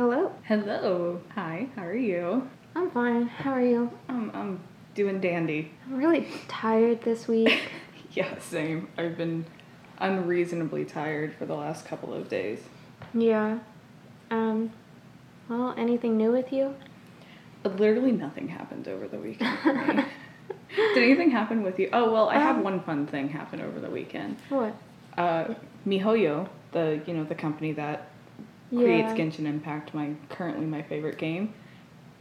Hello. Hello. Hi. How are you? I'm fine. How are you? I'm I'm doing dandy. I'm really tired this week. Yeah, same. I've been unreasonably tired for the last couple of days. yeah. Um. Well, anything new with you? Literally nothing happened over the weekend. Did anything happen with you? Oh well, I have Um, one fun thing happen over the weekend. What? Uh, MiHoYo, the you know the company that creates Yeah. Genshin Impact, my currently my favorite game,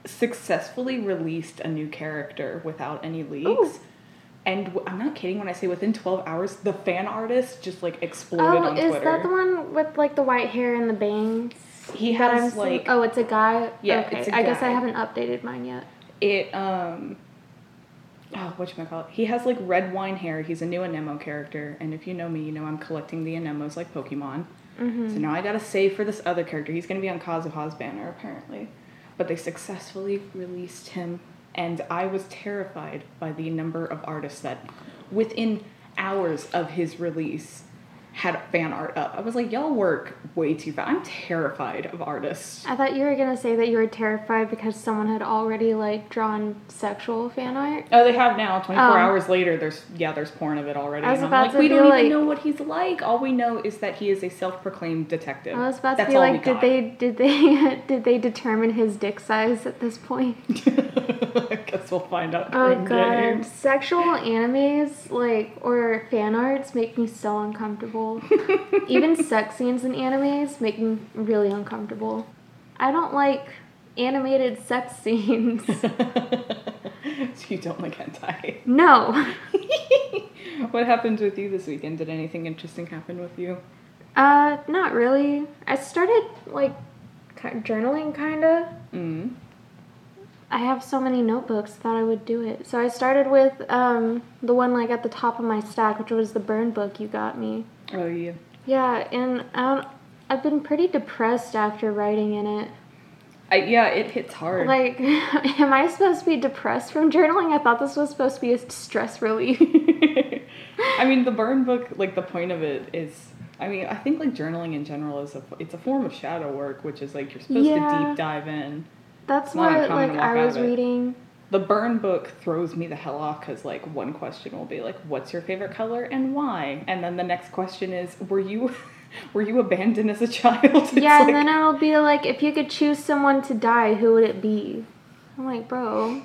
successfully released a new character without any leaks. Ooh. And w- I'm not kidding when I say within 12 hours, the fan artist just like exploded Oh, on is that the one with like the white hair and the bangs? He has, I'm seeing? like- Oh, it's a guy. Yeah, Okay. it's a I guess I haven't updated mine yet. It um oh what you call it? He has like red wine hair. He's a new Anemo character, and if you know me, you know I'm collecting the Anemos like Pokemon. Mm-hmm. So now I gotta save for this other character. He's gonna be on Kazuha's banner apparently, but they successfully released him, and I was terrified by the number of artists that, within hours of his release, had fan art up. I was like, y'all work way too fast. I'm terrified of artists. I thought you were gonna say that you were terrified because someone had already like drawn sexual fan art. Oh, they have now. Twenty four Oh. hours later, there's yeah, there's porn of it already. I was and I'm about like, to we don't like- even know what he's like. All we know is that he is a self proclaimed detective. I was about to That's be like, did they did they did they determine his dick size at this point? I guess we'll find out. Oh god, game. sexual animes like or fan arts make me so uncomfortable. Even sex scenes in animes make me really uncomfortable. I don't like animated sex scenes. so you don't like hentai. no. what happened with you this weekend? Did anything interesting happen with you? Uh, not really. I started like journaling kinda. Mm. I have so many notebooks thought I would do it. So I started with um the one like at the top of my stack, which was the burn book you got me. Oh yeah. Yeah, and um, I've been pretty depressed after writing in it. I, yeah, it hits hard. Like, am I supposed to be depressed from journaling? I thought this was supposed to be a stress relief. I mean, the burn book, like the point of it is, I mean, I think like journaling in general is a, it's a form of shadow work, which is like you're supposed Yeah. to deep dive in. That's what like I was reading. it. The burn book throws me the hell off because like one question will be like, "What's your favorite color and why?" And then the next question is, "Were you, were you abandoned as a child?" It's yeah, like- and then it'll be like, if you could choose someone to die, who would it be? I'm like, bro,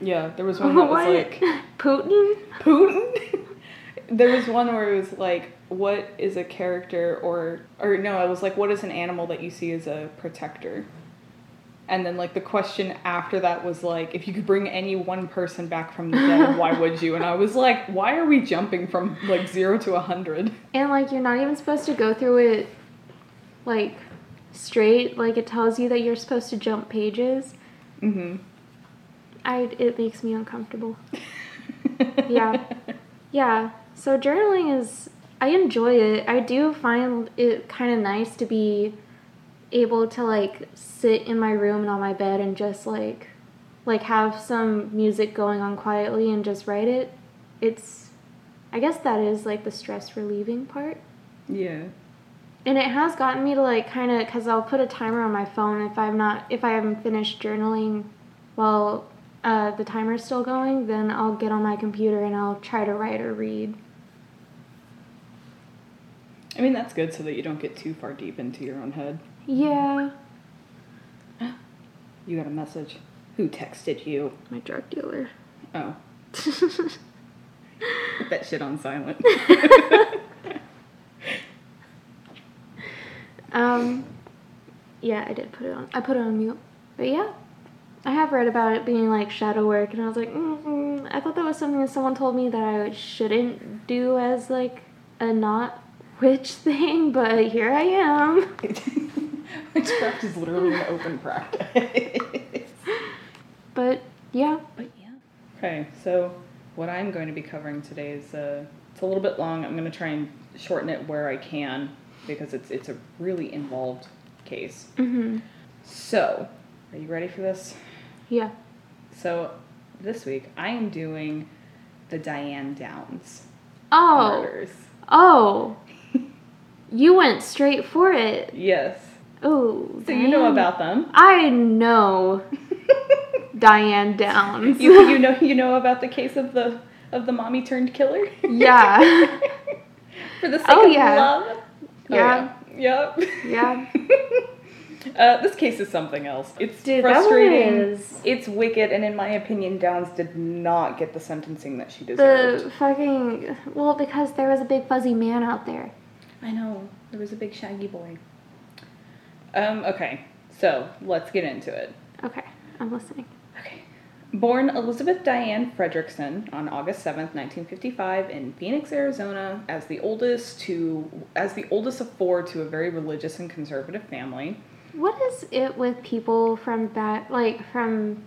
yeah, there was one that was like Putin? Putin. there was one where it was like, "What is a character?" or or no, it was like, "What is an animal that you see as a protector?" And then like the question after that was like, if you could bring any one person back from the dead, why would you? And I was like, why are we jumping from like zero to a hundred? And like, you're not even supposed to go through it like straight. Like, it tells you that you're supposed to jump pages. Mm-hmm. I it makes me uncomfortable. Yeah. Yeah. So journaling is I enjoy it. I do find it kind of nice to be able to like sit in my room and on my bed and just like like have some music going on quietly and just write it. It's I guess that is like the stress relieving part. Yeah. And it has gotten me to like kind of because I'll put a timer on my phone if I'm not if I haven't finished journaling while uh, the timer's still going, then I'll get on my computer and I'll try to write or read. I mean, that's good so that you don't get too far deep into your own head. Yeah, You got a message. Who texted you? my drug dealer. Oh, put that shit on silent. um, yeah, I did put it on. I put it on mute. But yeah, I have read about it being like shadow work, and I was like, mm I thought that was something that someone told me that I shouldn't do as like a not witch thing, but here I am. Witchcraft is literally an open practice. But yeah, But yeah. Okay, so what I'm going to be covering today is uh, it's a little bit long. I'm going to try and shorten it where I can because it's it's a really involved case. hmm So, are you ready for this? yeah. So, this week I am doing the Diane Downs Oh, murders. oh, you went straight for it. Yes. Oh, So you know about them. I know Diane Downs. You, you know you know about the case of the of the mommy turned killer. Yeah. For the sake Oh, of yeah. love. Yeah. Oh, yeah. Yep. Yeah. uh, this case is something else. It's Dude, frustrating. It's wicked, and in my opinion, Downs did not get the sentencing that she deserved. The fucking well, because there was a big fuzzy man out there. I know. There was a big shaggy boy. Um, okay. So, let's get into it. Okay, I'm listening. Okay. Born Elizabeth Diane Fredrickson on August 7th, 1955 in Phoenix, Arizona, as the oldest to as the oldest of four to a very religious and conservative family. What is it with people from that, like from,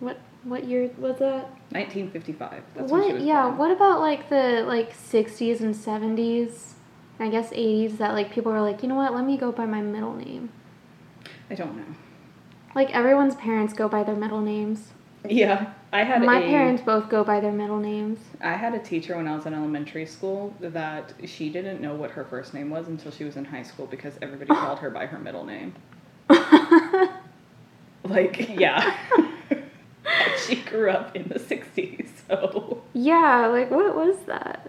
what what year was that? 1955. That's what? Yeah. born. What about like the like 60s and 70s? I guess 80s that like people were like, you know what? Let me go by my middle name. I don't know. Like everyone's parents go by their middle names. Yeah, I had My a, parents both go by their middle names. I had a teacher when I was in elementary school that she didn't know what her first name was until she was in high school because everybody called her by her middle name. Like, yeah. she grew up in the 60s, so. yeah, like what was that?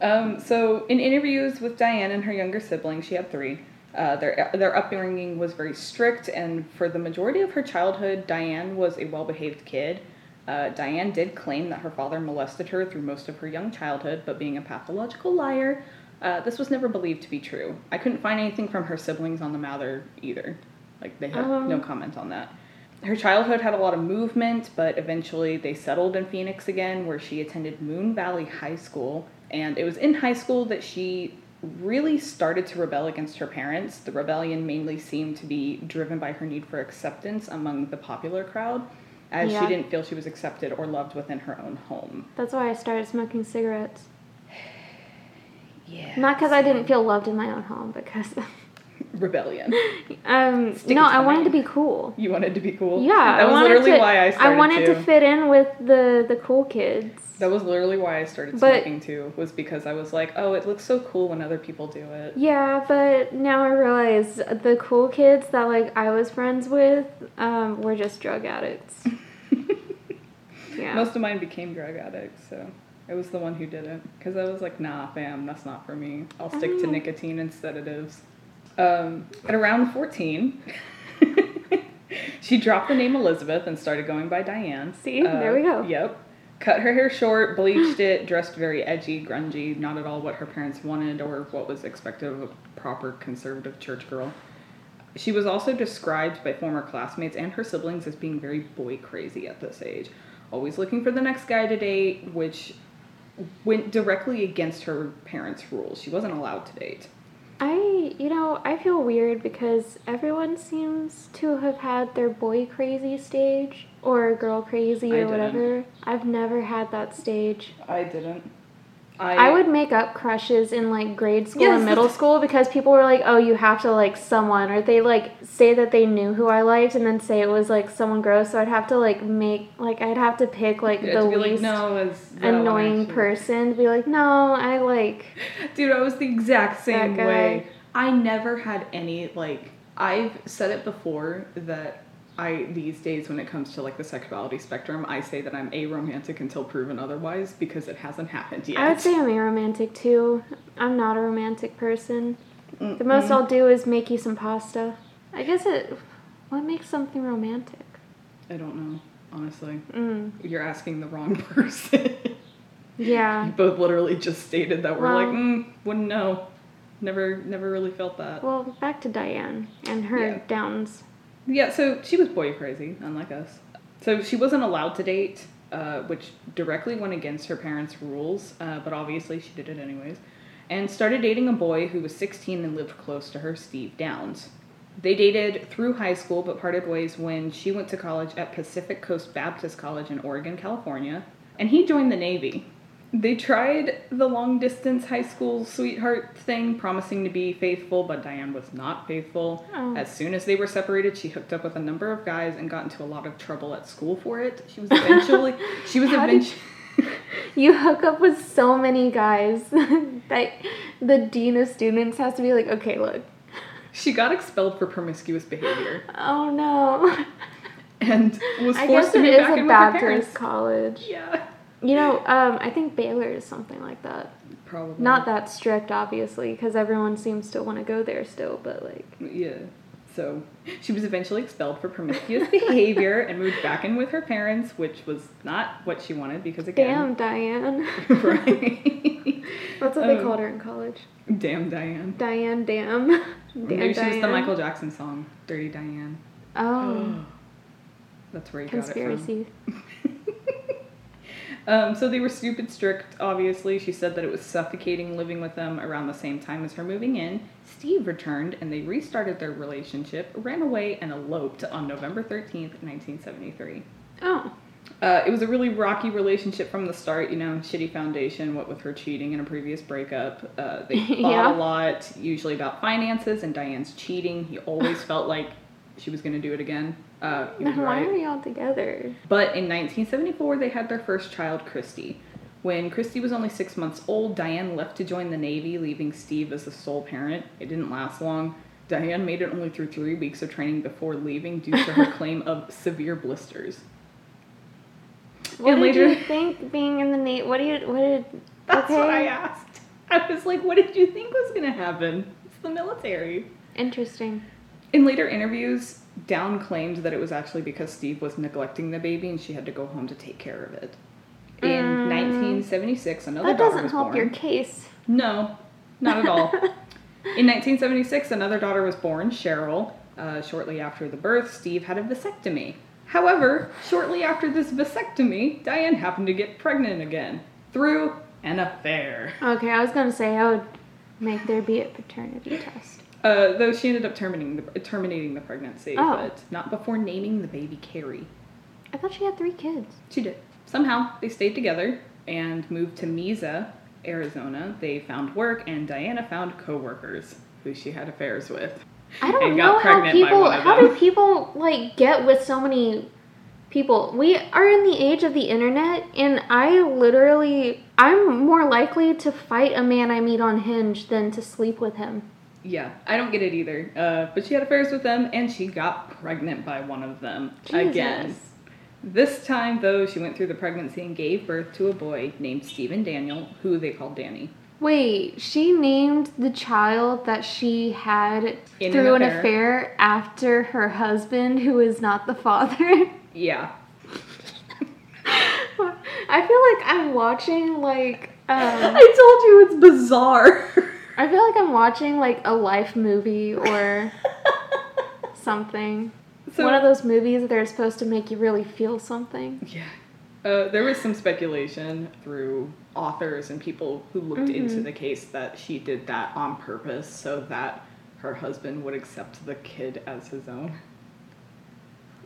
Um, so, in interviews with Diane and her younger siblings, she had three. Uh, their their upbringing was very strict, and for the majority of her childhood, Diane was a well behaved kid. Uh, Diane did claim that her father molested her through most of her young childhood, but being a pathological liar, uh, this was never believed to be true. I couldn't find anything from her siblings on the matter either. Like, they no Um. comment on that. Her childhood had a lot of movement, but eventually they settled in Phoenix again, where she attended Moon Valley High School. And it was in high school that she really started to rebel against her parents. The rebellion mainly seemed to be driven by her need for acceptance among the popular crowd, as Yeah. she didn't feel she was accepted or loved within her own home. That's why I started smoking cigarettes. Yeah. Not because I didn't feel loved in my own home, because Rebellion. um no, I wanted to be cool. You wanted to be cool? Yeah, That I was literally to, why I started I wanted to. to fit in with the the cool kids. That was literally why I started But- smoking too, was because I was like, oh, it looks so cool when other people do it. Yeah, but now I realize the cool kids that like I was friends with um, were just drug addicts. Yeah. Most of mine became drug addicts, so I was the one who didn't. Because I was like, nah, fam, that's not for me. I'll stick to Oh. nicotine and sedatives. Um, at around 14, she dropped the name Elizabeth and started going by Diane. Uh, See? There we go. Yep. Cut her hair short, bleached it, dressed very edgy, grungy, not at all what her parents wanted or what was expected of a proper conservative church girl. She was also described by former classmates and her siblings as being very boy crazy at this age, always looking for the next guy to date, which went directly against her parents' rules. She wasn't allowed to date. I, you know, I feel weird because everyone seems to have had their boy crazy stage or girl crazy I or whatever. I've never had that stage. I didn't. I I would make up crushes in like grade school Yes, and middle school because people were like, "Oh, you have to like someone," or they like say that they knew who I liked and then say it was like someone gross. So I'd have to like make like I'd have to pick like the be like, least no, it's that one annoying person to be like, "No, I like." Dude, I was the exact same way. I never had any like I've said it before that I these days when it comes to like the sexuality spectrum, I say that I'm aromantic until proven otherwise because it hasn't happened yet. I would say I'm aromantic too. I'm not a romantic person. The Mm-mm. most I'll do is make you some pasta. I guess it. What makes something romantic? I don't know, honestly. Mm. You're asking the wrong person. Yeah. you both literally just stated that we're like, Well- mm, wouldn't know. Never never really felt that. Well, back to Diane and her Yeah. downs. Yeah, so she was boy crazy, unlike us. So she wasn't allowed to date, uh, which directly went against her parents' rules, uh, but obviously she did it anyways, and started dating a boy who was 16 and lived close to her, Steve Downs. They dated through high school, but parted ways when she went to college at Pacific Coast Baptist College in Oregon, California, and he joined the Navy. They tried the long distance high school sweetheart thing, promising to be faithful, but Diane was not faithful. Oh. As soon as they were separated, she hooked up with a number of guys and got into a lot of trouble at school for it. She was eventually she was eventually You hook up with so many guys that the dean of students has to be like, okay, look, She got expelled for promiscuous behavior Oh no. and was forced to be back in a with her parents. College. Yeah, You know, um, I think Baylor is something like that. probably Not that strict, obviously, because everyone seems to want to go there still. But like, Yeah. So she was eventually expelled for promiscuous behavior and moved back in with her parents, which was not what she wanted because again, damn, Diane. right? That's what they Um, called her in college. Damn Diane. Diane, damn. damn Maybe she was the Michael Jackson song, "Dirty Diane." Oh, That's where you conspiracy. got it from. um, so they were stupid strict. Obviously, she said that it was suffocating living with them around the same time as her moving in. Steve returned, and they restarted their relationship, ran away, and eloped on November thirteenth, nineteen seventy-three. Oh, Uh, it was a really rocky relationship from the start, you know, shitty foundation, what with her cheating in a previous breakup. Uh, they fought Yeah. a lot, usually about finances and Diane's cheating. He always felt like she was going to do it again. Uh, then why right. are y'all together? But in 1974, they had their first child, Christy. When Christy was only six months old, Diane left to join the Navy, leaving Steve as the sole parent. It didn't last long. Diane made it only through three weeks of training before leaving due to her claim of severe blisters. What And did later- you think being in the Navy? What do you? What did? That's okay. what I asked. I was like, what did you think was going to happen? It's the military. Interesting. In later interviews, Down claimed that it was actually because Steve was neglecting the baby and she had to go home to take care of it. In Mm. 1976, another daughter was born. That daughter doesn't was help born. your case. No, not at all. In 1976, another daughter was born, Cheryl. Uh, shortly after the birth, Steve had a vasectomy. However, shortly after this vasectomy, Diane happened to get pregnant again through an affair. Okay, I was gonna say I would make there be a paternity test. Uh, though she ended up terminating the, terminating the pregnancy, Oh. but not before naming the baby Carrie. I thought she had three kids. She did. Somehow, they stayed together and moved to Mesa, Arizona. They found work, and Diane found coworkers who she had affairs with. I don't and know how people how do people like get with so many people. We are in the age of the internet and I literally I'm more likely to fight a man I meet on Hinge than to sleep with him. Yeah, I don't get it either. Uh, but she had affairs with them, and she got pregnant by one of them again. Jesus. This time, though, she went through the pregnancy and gave birth to a boy named Stephen Daniel, who they called Danny. Wait, she named the child that she had In through an an affair. affair after her husband, who is not the father. Yeah. I feel like I'm watching like um, I told you it's bizarre. I feel like I'm watching like a life movie or something. So- One of those movies that are supposed to make you really feel something. Yeah. Uh, there was some speculation through authors and people who looked into Mhm. the case that she did that on purpose so that her husband would accept the kid as his own.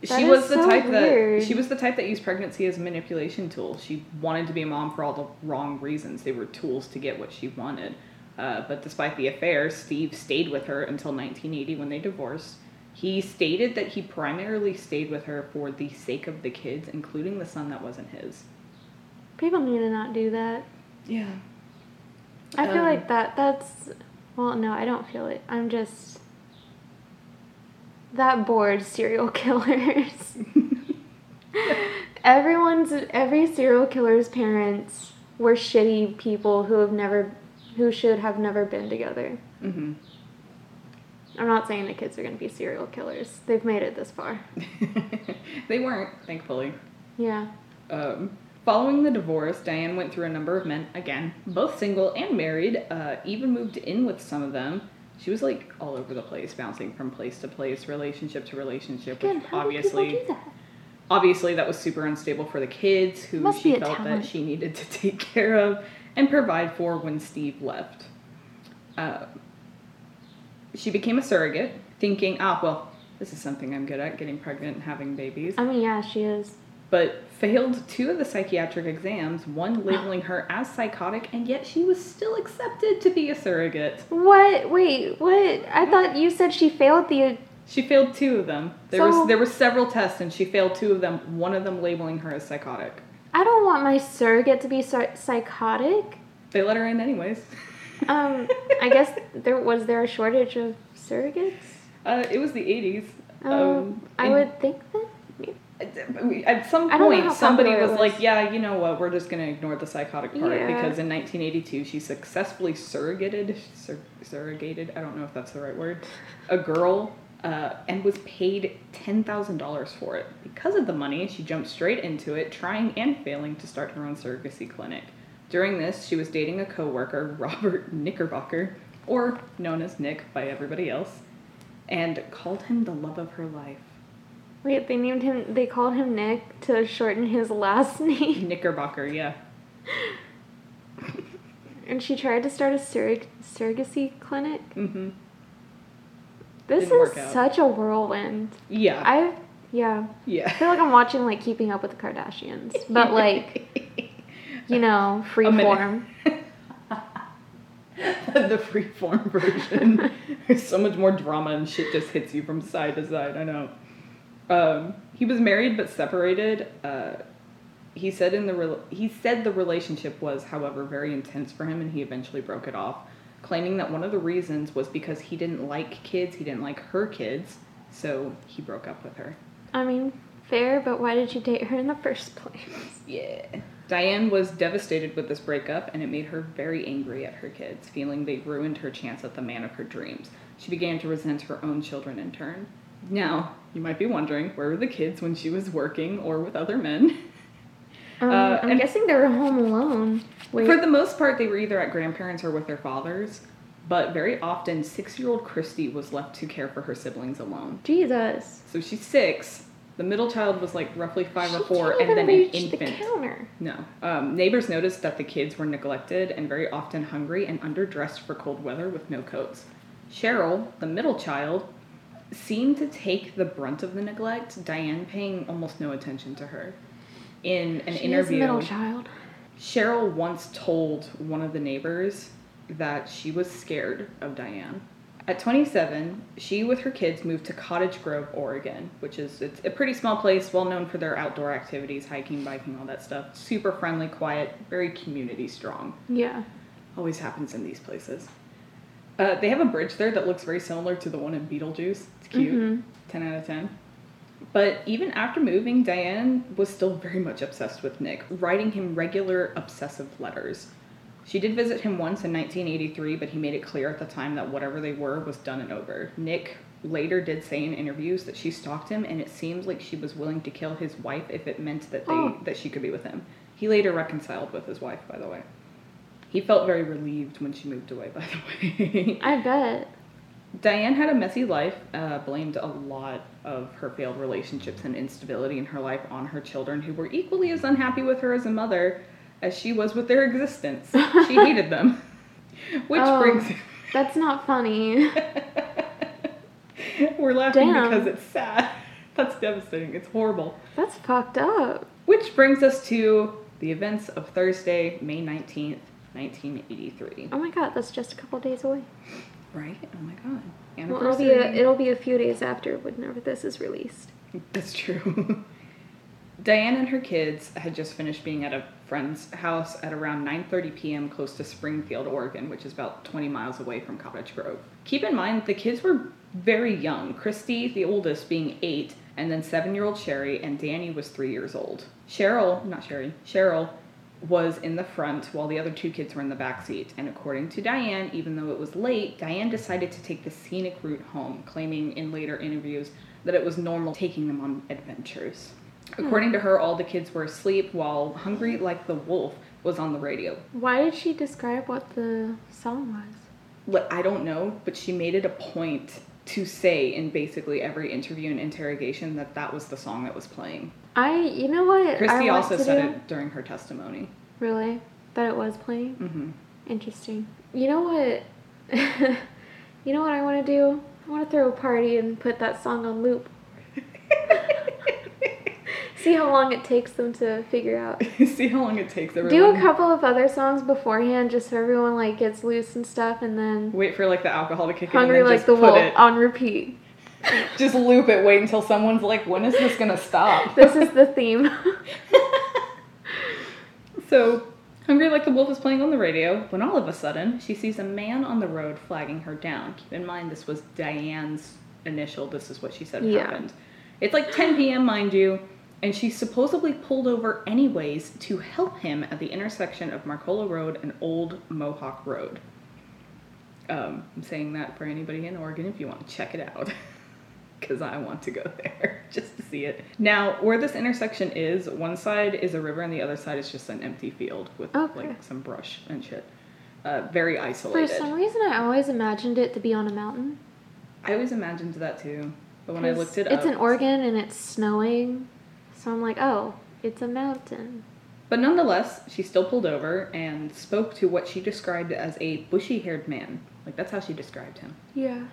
That she was the so type weird. that she was the type that used pregnancy as a manipulation tool. She wanted to be a mom for all the wrong reasons. They were tools to get what she wanted. Uh, but despite the affair, Steve stayed with her until 1980 when they divorced. He stated that he primarily stayed with her for the sake of the kids, including the son that wasn't his. People need to not do that. Yeah. I feel Um, like that that's well no, I don't feel it. I'm just that bored serial killers. Everyone's every serial killer's parents were shitty people who have never who should have never been together. hmm I'm not saying the kids are going to be serial killers. They've made it this far. they weren't, thankfully. Yeah. Um, following the divorce, Diane went through a number of men, again, both single and married, uh, even moved in with some of them. She was like all over the place, bouncing from place to place, relationship to relationship, Again, which obviously that? obviously that was super unstable for the kids who Must she felt that she needed to take care of and provide for when Steve left. Uh, she became a surrogate, thinking, ah, well, this is something I'm good at, getting pregnant and having babies I mean, yeah, she is. but failed two of the psychiatric exams, one labeling her as psychotic, and yet she was still accepted to be a surrogate. What? Wait, what? I thought you said she failed the She failed two of them. There So- was there were several tests, and she failed two of them. One of them labeling her as psychotic. I don't want my surrogate to be psy- psychotic. They let her in anyways. Um, I guess there was there a shortage of surrogates. Uh, it was the 80s. Um, Um, I would think that. At some I don't know point, somebody was, was. like, "Yeah, you know what? We're just gonna ignore the psychotic part Yeah. because in 1982 she successfully surrogated, sur- surrogated. I don't know if that's the right word, a girl, uh, and was paid ten thousand dollars for it. Because of the money, she jumped straight into it, trying and failing to start her own surrogacy clinic. During this, she was dating a coworker, Robert Knickerbocker, or known as Nick by everybody else, and called him the love of her life. Wait, they named him. They called him Nick to shorten his last name. Knickerbocker, yeah. And she tried to start a surrog- surrogacy clinic. Mm-hmm. This is such a whirlwind. Yeah. I yeah. I yeah. feel like I'm watching like Keeping Up with the Kardashians, but like you know, free form. the freeform version. There's so much more drama and shit just hits you from side to side. I know. Um, he was married but separated. Uh, he said in the rel he said the relationship was, however, very intense for him, and he eventually broke it off, claiming that one of the reasons was because he didn't like kids. He didn't like her kids, so he broke up with her. I mean, fair, but why did you date her in the first place? Yeah. Diane was devastated with this breakup, and it made her very angry at her kids, feeling they ruined her chance at the man of her dreams. She began to resent her own children in turn. Now, you might be wondering, where were the kids when she was working or with other men? Um, Uh, I'm guessing they were home alone. Wait, For the most part, they were either at grandparents or with their fathers, but very often, six year old Christy was left to care for her siblings alone. Jesus. So she's six. The middle child was like roughly five or four, and then an infant. the counter. No. Um, neighbors noticed that the kids were neglected and very often hungry and underdressed for cold weather with no coats. Cheryl, the middle child, seemed to take the brunt of the neglect, Diane paying almost no attention to her. In an she interview, middle child. Cheryl once told one of the neighbors that she was scared of Diane. At 27, she with her kids moved to Cottage Grove, Oregon, which is it's a pretty small place, well known for their outdoor activities, hiking, biking, all that stuff. Super friendly, quiet, very community strong. Yeah. Always happens in these places. Uh, they have a bridge there that looks very similar to the one in Beetlejuice. It's cute. Mhm. 10 out of 10. But even after moving, Diane was still very much obsessed with Nick, writing him regular obsessive letters. She did visit him once in 1983, but he made it clear at the time that whatever they were was done and over. Nick later did say in interviews that she stalked him, and it seems like she was willing to kill his wife if it meant that they Oh. that she could be with him. He later reconciled with his wife, by the way. He felt very relieved when she moved away, by the way. I bet. Diane had a messy life, uh, blamed a lot of her failed relationships and instability in her life on her children, who were equally as unhappy with her as a mother as she was with their existence. She hated them. Which Oh. brings. That's not funny. We're laughing Damn. because it's sad. That's devastating. It's horrible. That's fucked up. Which brings us to the events of Thursday, May 19th, 1983. Oh my god, that's just a couple days away. Right? Oh my god. Well, it'll be a, it'll be a few days after whenever this is released. That's true. Diane and her kids had just finished being at a friend's house at around 9:30 p.m. close to Springfield, Oregon, which is about 20 miles away from Cottage Grove. Keep in mind the kids were very young. Christy, the oldest, being 8, and then 7-year-old Sherry and Danny was 3 years old. Cheryl, not Sherry, Cheryl was in the front while the other two kids were in the back seat. And according to Diane, even though it was late, Diane decided to take the scenic route home, claiming in later interviews that it was normal taking them on adventures. Hmm. According to her, all the kids were asleep while Hungry Like the Wolf was on the radio. Why did she describe what the song was? I don't know, but she made it a point to say in basically every interview and interrogation that that was the song that was playing. I, you know what? Christy also said do? it during her testimony. Really? That it was playing? hmm Interesting. You know what? you know what I want to do? I want to throw a party and put that song on loop. See how long it takes them to figure out. See how long it takes everyone. Do a couple of other songs beforehand just so everyone like gets loose and stuff and then Wait for like the alcohol to kick Hungry in then Like just the put Wolf it. on repeat. Just loop it. Wait until someone's like, "When is this gonna stop?" This is the theme. so, Hungry Like the Wolf is playing on the radio when all of a sudden she sees a man on the road flagging her down. Keep in mind, this was Diane's initial, this is what she said Yeah. happened. It's like 10 p.m., mind you, and she supposedly pulled over anyways to help him at the intersection of Marcola Road and Old Mohawk Road. Um, I'm saying that for anybody in Oregon if you want to check it out. Because I want to go there just to see it. Now, where this intersection is, one side is a river and the other side is just an empty field with Okay. like some brush and shit. Uh, very isolated. For some reason, I always imagined it to be on a mountain. I always imagined that too. But when I looked it it's up. in Oregon and it's snowing, so I'm like, oh, it's a mountain. But nonetheless, she still pulled over and spoke to what she described as a bushy haired man. Like, that's how she described him. Yeah.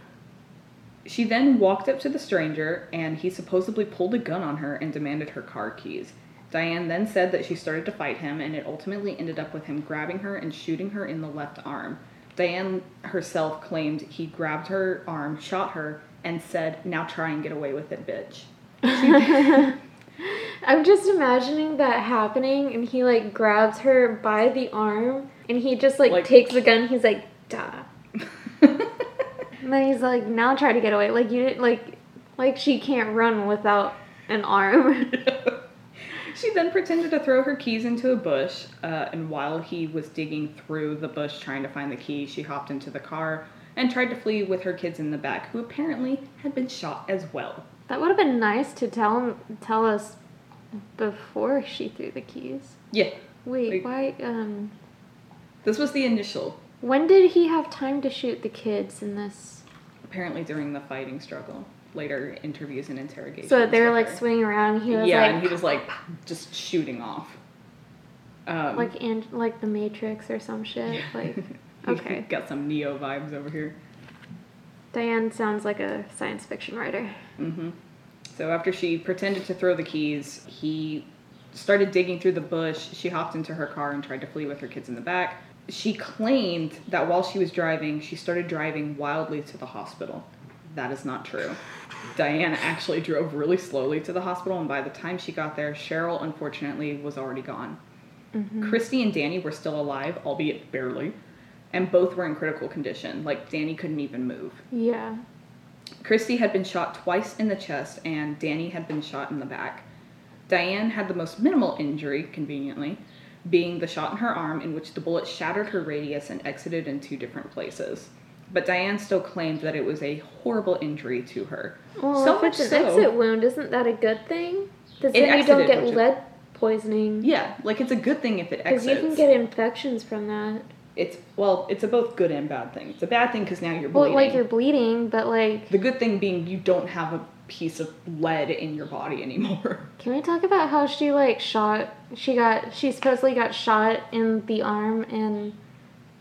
She then walked up to the stranger and he supposedly pulled a gun on her and demanded her car keys. Diane then said that she started to fight him and it ultimately ended up with him grabbing her and shooting her in the left arm. Diane herself claimed he grabbed her arm, shot her, and said, Now try and get away with it, bitch. I'm just imagining that happening, and he like grabs her by the arm, and he just like, Like- takes the gun. He's like, "Duh," and then he's like, "Now try to get away." Like you didn't like, like she can't run without an arm. She then pretended to throw her keys into a bush, uh, and while he was digging through the bush trying to find the key, she hopped into the car and tried to flee with her kids in the back, who apparently had been shot as well. That would have been nice to tell him, tell us before she threw the keys. Yeah, Wait, Like- why? Um, this was the initial, when did he have time to shoot the kids in this? apparently during the fighting struggle. Later interviews and interrogations. So they're with like swinging around. He was yeah, like, and he was like just shooting off. Um, like and like the Matrix or some shit. Like, okay. got some Neo vibes over here. Diane sounds like a science fiction writer. hmm So after she pretended to throw the keys, he started digging through the bush. She hopped into her car and tried to flee with her kids in the back. She claimed that while she was driving, she started driving wildly to the hospital. That is not true. Diane actually drove really slowly to the hospital, and by the time she got there, Cheryl unfortunately was already gone. Christy and Danny were still alive, albeit barely, and both were in critical condition. Like, Danny couldn't even move. Yeah. Christy had been shot twice in the chest, and Danny had been shot in the back. Diane had the most minimal injury, conveniently, being the shot in her arm, in which the bullet shattered her radius and exited in two different places. But Diane still claimed that it was a horrible injury to her. Well, So if much it's an so- exit wound, isn't that a good thing? Because then you don't get lead poisoning. Yeah, like it's a good thing if it exits. Because you can get infections from that. It's well, it's a both good and bad thing. It's a bad thing because now you're bleeding. Well, like you're bleeding, but like, the good thing being you don't have a piece of lead in your body anymore. can we talk about how she like shot? She got, she supposedly got shot in the arm, and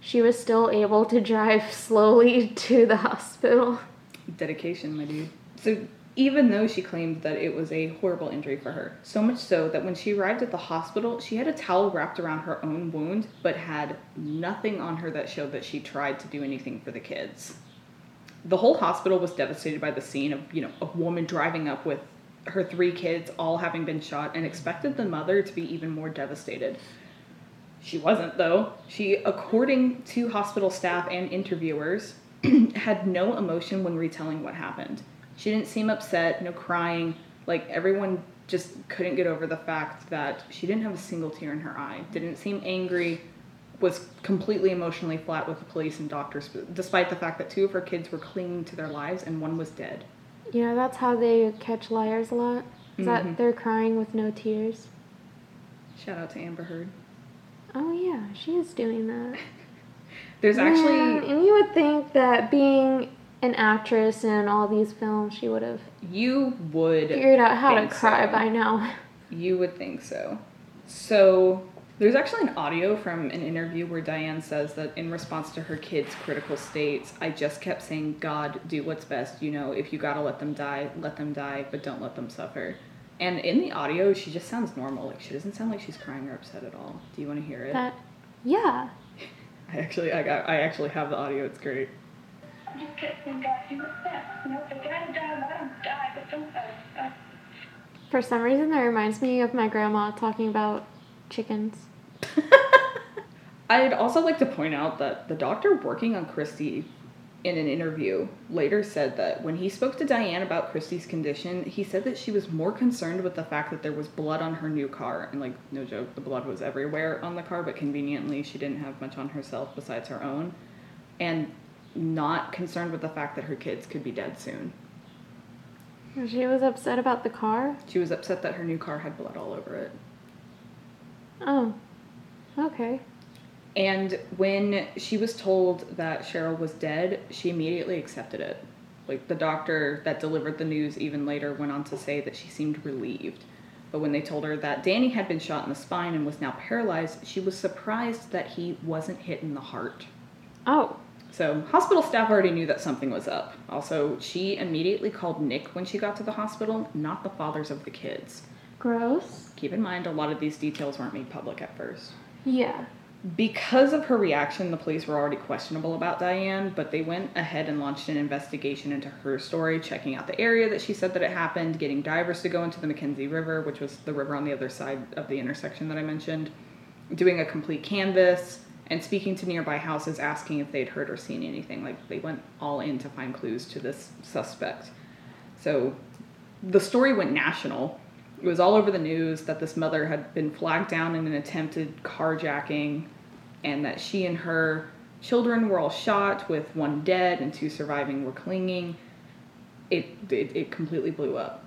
she was still able to drive slowly to the hospital. Dedication, my dude. So even though she claimed that it was a horrible injury for her, so much so that when she arrived at the hospital, she had a towel wrapped around her own wound, but had nothing on her that showed that she tried to do anything for the kids. The whole hospital was devastated by the scene of, you know, a woman driving up with her three kids all having been shot and expected the mother to be even more devastated. She wasn't, though. She, according to hospital staff and interviewers, had no emotion when retelling what happened. She didn't seem upset, no crying. Like, everyone just couldn't get over the fact that she didn't have a single tear in her eye, didn't seem angry, was completely emotionally flat with the police and doctors, despite the fact that two of her kids were clinging to their lives and one was dead. You know, that's how they catch liars a lot. Is Mhm. that they're crying with no tears. Shout out to Amber Heard. Oh yeah, she is doing that. There's Man, actually, and you would think that being an actress in all these films, she would have you would figured out how to cry so. by now. You would think so. So, there's actually an audio from an interview where Diane says that in response to her kids' critical states, I just kept saying, God, do what's best. You know, if you gotta let them die, let them die, but don't let them suffer. And in the audio, she just sounds normal. Like, she doesn't sound like she's crying or upset at all. Do you want to hear it? That, yeah. I actually, I got, I actually have the audio. It's great. I just kept saying, God, best. You know, if they gotta die, let them die, but don't uh, uh, For some reason, that reminds me of my grandma talking about chickens. I'd also like to point out that the doctor working on Christy in an interview later said that when he spoke to Diane about Christy's condition, he said that she was more concerned with the fact that there was blood on her new car. And, like, no joke, the blood was everywhere on the car, but conveniently, she didn't have much on herself besides her own. And not concerned with the fact that her kids could be dead soon. She was upset about the car? She was upset that her new car had blood all over it. Oh. Okay. And when she was told that Cheryl was dead, she immediately accepted it. Like the doctor that delivered the news even later went on to say that she seemed relieved. But when they told her that Danny had been shot in the spine and was now paralyzed, she was surprised that he wasn't hit in the heart. Oh. So, hospital staff already knew that something was up. Also, she immediately called Nick when she got to the hospital, not the fathers of the kids. Gross. Keep in mind, a lot of these details weren't made public at first. Yeah. Because of her reaction, the police were already questionable about Diane, but they went ahead and launched an investigation into her story, checking out the area that she said that it happened, getting divers to go into the McKenzie River, which was the river on the other side of the intersection that I mentioned, doing a complete canvas, and speaking to nearby houses asking if they'd heard or seen anything. Like they went all in to find clues to this suspect. So the story went national. It was all over the news that this mother had been flagged down in an attempted carjacking and that she and her children were all shot with one dead and two surviving were clinging. It, it, it completely blew up.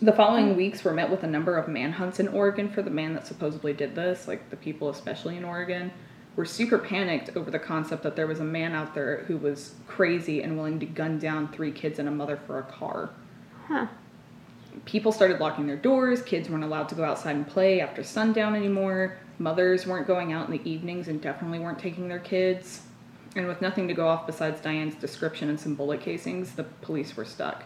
The following hmm. weeks were met with a number of manhunts in Oregon for the man that supposedly did this, like the people, especially in Oregon were super panicked over the concept that there was a man out there who was crazy and willing to gun down three kids and a mother for a car. Huh. People started locking their doors, kids weren't allowed to go outside and play after sundown anymore, mothers weren't going out in the evenings and definitely weren't taking their kids. And with nothing to go off besides Diane's description and some bullet casings, the police were stuck.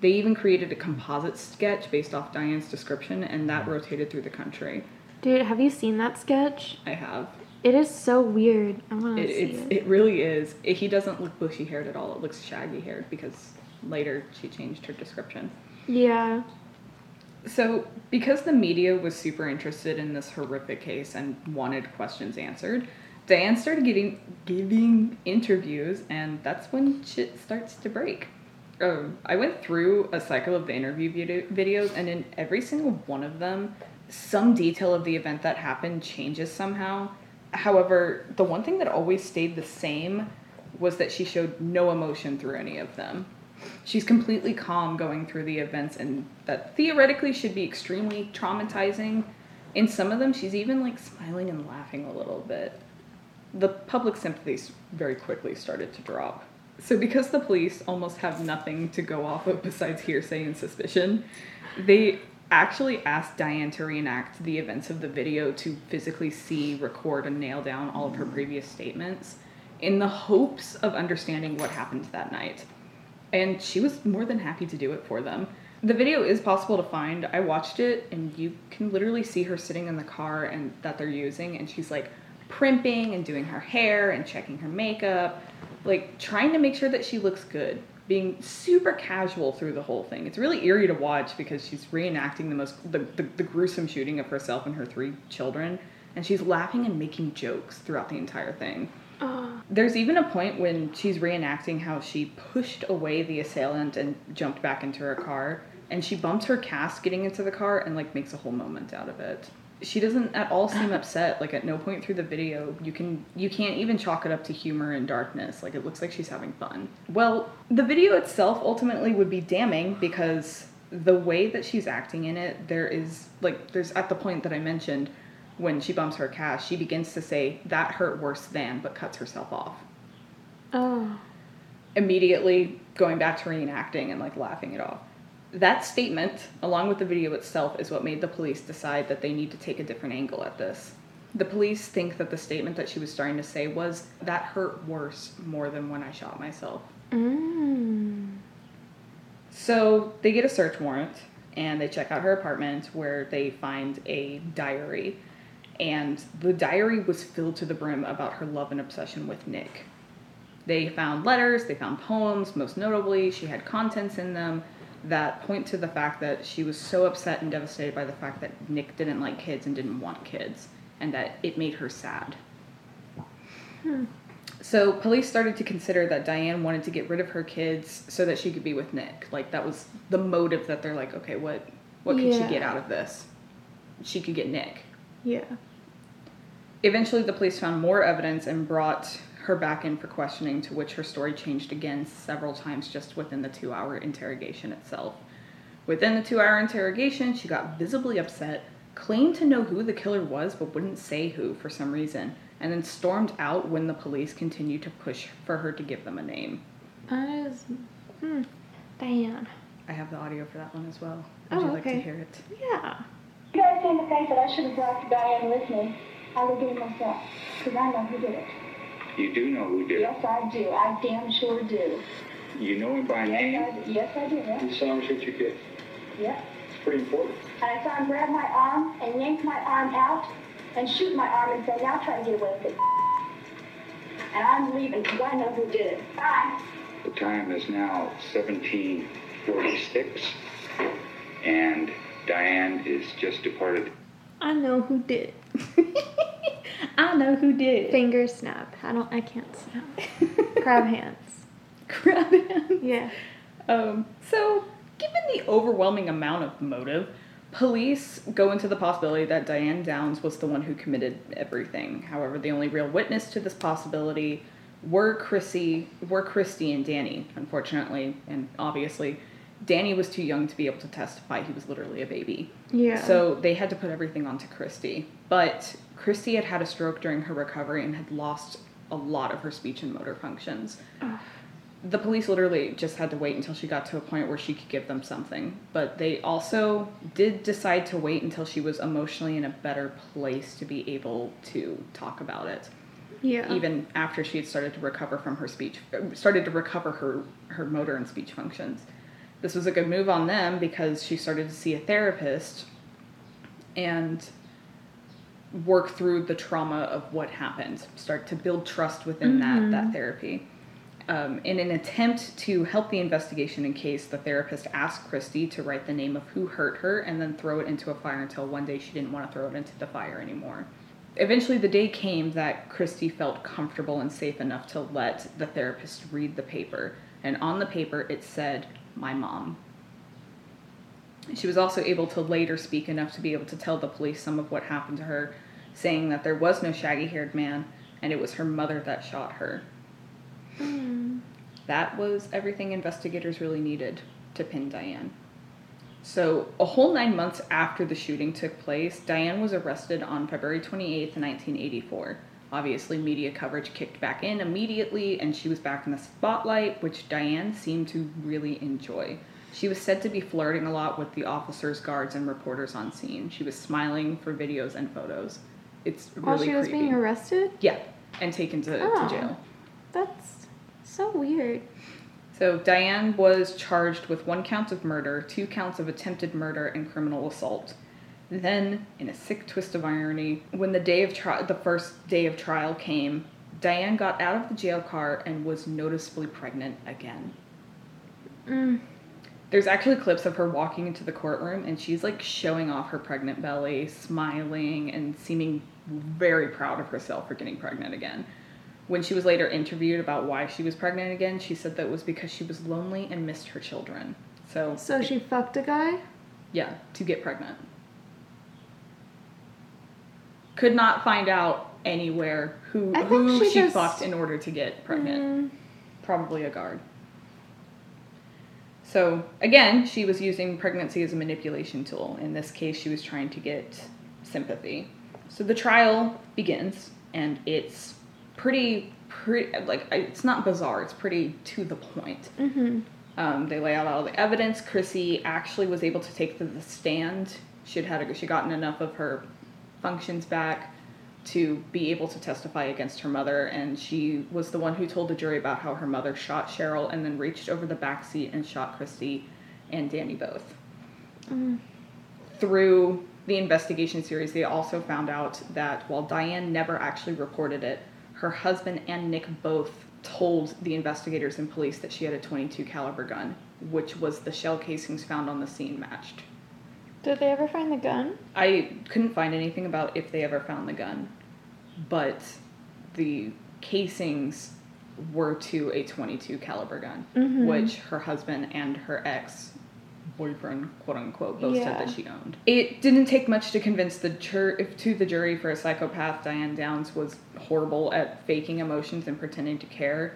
They even created a composite sketch based off Diane's description, and that rotated through the country. Dude, have you seen that sketch? I have. It is so weird. I want to It, see it. it really is. It, he doesn't look bushy haired at all. It looks shaggy haired because later she changed her description. Yeah. So, because the media was super interested in this horrific case and wanted questions answered, Diane started getting giving interviews, and that's when shit starts to break. Um, I went through a cycle of the interview video- videos, and in every single one of them, some detail of the event that happened changes somehow. However, the one thing that always stayed the same was that she showed no emotion through any of them. She's completely calm going through the events, and that theoretically should be extremely traumatizing. In some of them, she's even like smiling and laughing a little bit. The public sympathies very quickly started to drop. So, because the police almost have nothing to go off of besides hearsay and suspicion, they actually asked Diane to reenact the events of the video to physically see, record, and nail down all of her mm. previous statements in the hopes of understanding what happened that night. And she was more than happy to do it for them. The video is possible to find. I watched it, and you can literally see her sitting in the car and that they're using, and she's like primping and doing her hair and checking her makeup, like trying to make sure that she looks good being super casual through the whole thing. It's really eerie to watch because she's reenacting the most the, the, the, gruesome shooting of herself and her three children, and she's laughing and making jokes throughout the entire thing. Oh. There's even a point when she's reenacting how she pushed away the assailant and jumped back into her car, and she bumps her cast getting into the car and like makes a whole moment out of it she doesn't at all seem upset like at no point through the video you can you can't even chalk it up to humor and darkness like it looks like she's having fun. Well the video itself ultimately would be damning because the way that she's acting in it there is like there's at the point that i mentioned when she bumps her cast she begins to say that hurt worse than but cuts herself off. Oh. immediately going back to reenacting and like laughing it off that statement, along with the video itself, is what made the police decide that they need to take a different angle at this. The police think that the statement that she was starting to say was, that hurt worse more than when I shot myself. Mm. So they get a search warrant and they check out her apartment where they find a diary. And the diary was filled to the brim about her love and obsession with Nick. They found letters, they found poems, most notably, she had contents in them that point to the fact that she was so upset and devastated by the fact that Nick didn't like kids and didn't want kids, and that it made her sad. Hmm. So police started to consider that Diane wanted to get rid of her kids so that she could be with Nick. Like that was the motive that they're like, okay, what what could she get out of this? She could get Nick. Yeah. Eventually, the police found more evidence and brought her back in for questioning, to which her story changed again several times just within the two hour interrogation itself. Within the two hour interrogation, she got visibly upset, claimed to know who the killer was but wouldn't say who for some reason, and then stormed out when the police continued to push for her to give them a name. That is. Hmm. Diane. I have the audio for that one as well. Oh, Would you like to hear it? Yeah. You guys seem to think that I should have brought Diane with me. I would do it myself. Because I know who did it. You do know who did. Yes, I do. I damn sure do. You know him by Yes, name. I do. Yes, I do. Yeah. You saw him shoot your kid. yeah. It's pretty important. And I saw him grab my arm and yank my arm out and shoot my arm and say, now try to get away with it. And I'm leaving because I know who did it. Bye. The time is now 1746, and Diane is just departed. I know who did. I know who did. Finger snap. I don't. I can't snap. Crab hands. Grab him. Yeah. Um, so, given the overwhelming amount of motive, police go into the possibility that Diane Downs was the one who committed everything. However, the only real witness to this possibility were Chrissy, were Christy and Danny. Unfortunately, and obviously, Danny was too young to be able to testify. He was literally a baby. Yeah. So they had to put everything onto Christy. But Christy had had a stroke during her recovery and had lost a lot of her speech and motor functions. The police literally just had to wait until she got to a point where she could give them something. But they also did decide to wait until she was emotionally in a better place to be able to talk about it. Yeah. Even after she had started to recover from her speech, started to recover her, her motor and speech functions. This was a good move on them because she started to see a therapist and work through the trauma of what happened, start to build trust within that, that therapy. Um, in an attempt to help the investigation in case, the therapist asked Christy to write the name of who hurt her and then throw it into a fire until one day she didn't want to throw it into the fire anymore. Eventually, the day came that Christy felt comfortable and safe enough to let the therapist read the paper. And on the paper, it said, My mom. She was also able to later speak enough to be able to tell the police some of what happened to her, saying that there was no shaggy haired man and it was her mother that shot her. Mm. That was everything investigators really needed to pin Diane. So, a whole nine months after the shooting took place, Diane was arrested on February 28th, 1984. Obviously, media coverage kicked back in immediately, and she was back in the spotlight, which Diane seemed to really enjoy. She was said to be flirting a lot with the officers, guards, and reporters on scene. She was smiling for videos and photos. It's really While she was creepy. being arrested. Yeah, and taken to, Oh. to jail. That's so weird. So Diane was charged with one count of murder, two counts of attempted murder, and criminal assault. Then, in a sick twist of irony, when the day of trial, the first day of trial came, Diane got out of the jail car and was noticeably pregnant again. Mm. There's actually clips of her walking into the courtroom and she's like showing off her pregnant belly, smiling, and seeming very proud of herself for getting pregnant again. When she was later interviewed about why she was pregnant again, she said that it was because she was lonely and missed her children. So, So she fucked a guy. yeah, to get pregnant. Could not find out anywhere who I who she she, just- fucked in order to get pregnant Mm. probably a guard. So again, she was using pregnancy as a manipulation tool. In this case, she was trying to get sympathy. So the trial begins, and it's pretty, pretty like it's not bizarre. It's pretty to the point. Mm-hmm. Um, they lay out all the evidence. Chrissy actually was able to take the stand. She had had she gotten enough of her functions back to be able to testify against her mother, and she was the one who told the jury about how her mother shot Cheryl and then reached over the back seat and shot Christy and Danny both. Mm. Through the investigation series, they also found out that while Diane never actually reported it, her husband and Nick both told the investigators and police that she had a 22 caliber gun, which was the shell casings found on the scene matched. Did they ever find the gun? I couldn't find anything about if they ever found the gun, but the casings were to a 22 caliber gun, Mhm. which her husband and her ex boyfriend, quote unquote, both said that she owned. It didn't take much to convince the jur- if to the jury for a psychopath. Diane Downs was horrible at faking emotions and pretending to care.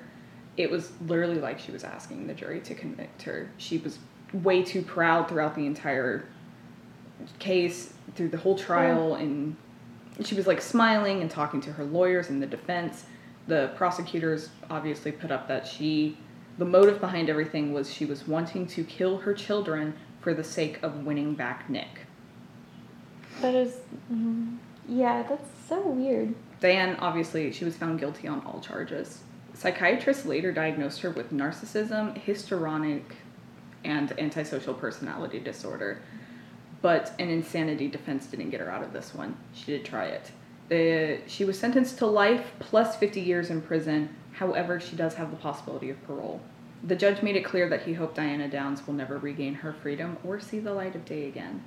It was literally like she was asking the jury to convict her. She was way too proud throughout the entire case, through the whole trial, and she was like smiling and talking to her lawyers and the defense. The prosecutors obviously put up that she, the motive behind everything was she was wanting to kill her children for the sake of winning back Nick. That is, mm, yeah, that's so weird. Diane, obviously, she was found guilty on all charges. Psychiatrists later diagnosed her with narcissism, histrionic, and antisocial personality disorder. But an insanity defense didn't get her out of this one. She did try it. The, she was sentenced to life plus 50 years in prison. However, she does have the possibility of parole. The judge made it clear that he hoped Diana Downs will never regain her freedom or see the light of day again.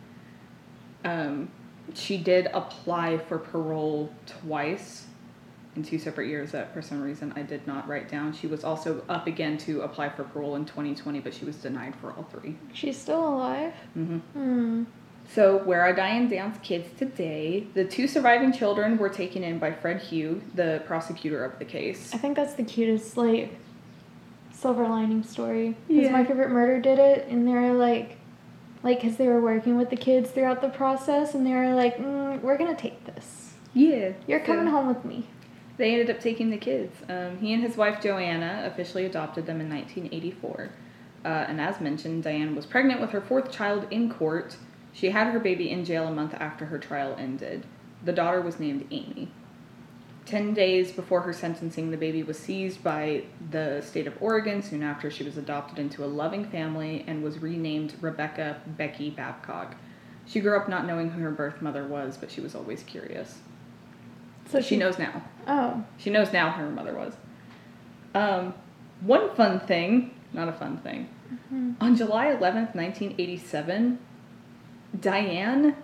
Um, she did apply for parole twice in two separate years that for some reason I did not write down. She was also up again to apply for parole in 2020, but she was denied for all 3 She's still alive? Mm-hmm. Hmm. So, where are Diane Downs' kids today? The two surviving children were taken in by Fred Hugi, the prosecutor of the case. I think that's the cutest, like, silver lining story. Because Yeah. My Favorite Murder did it, and they're like, like, because they were working with the kids throughout the process, and they were like, mm, we're gonna take this. Yeah. You're so- coming home with me. They ended up taking the kids. Um, he and his wife Joanna officially adopted them in 1984. Uh, and as mentioned, Diane was pregnant with her fourth child in court. She had her baby in jail a month after her trial ended. The daughter was named Amy. Ten days before her sentencing, the baby was seized by the state of Oregon soon after she was adopted into a loving family and was renamed Rebecca Becky Babcock. She grew up not knowing who her birth mother was, but she was always curious. So she knows now. Oh. She knows now who her mother was. Um, one fun thing, not a fun thing. Mm-hmm. On July 11th, 1987, Diane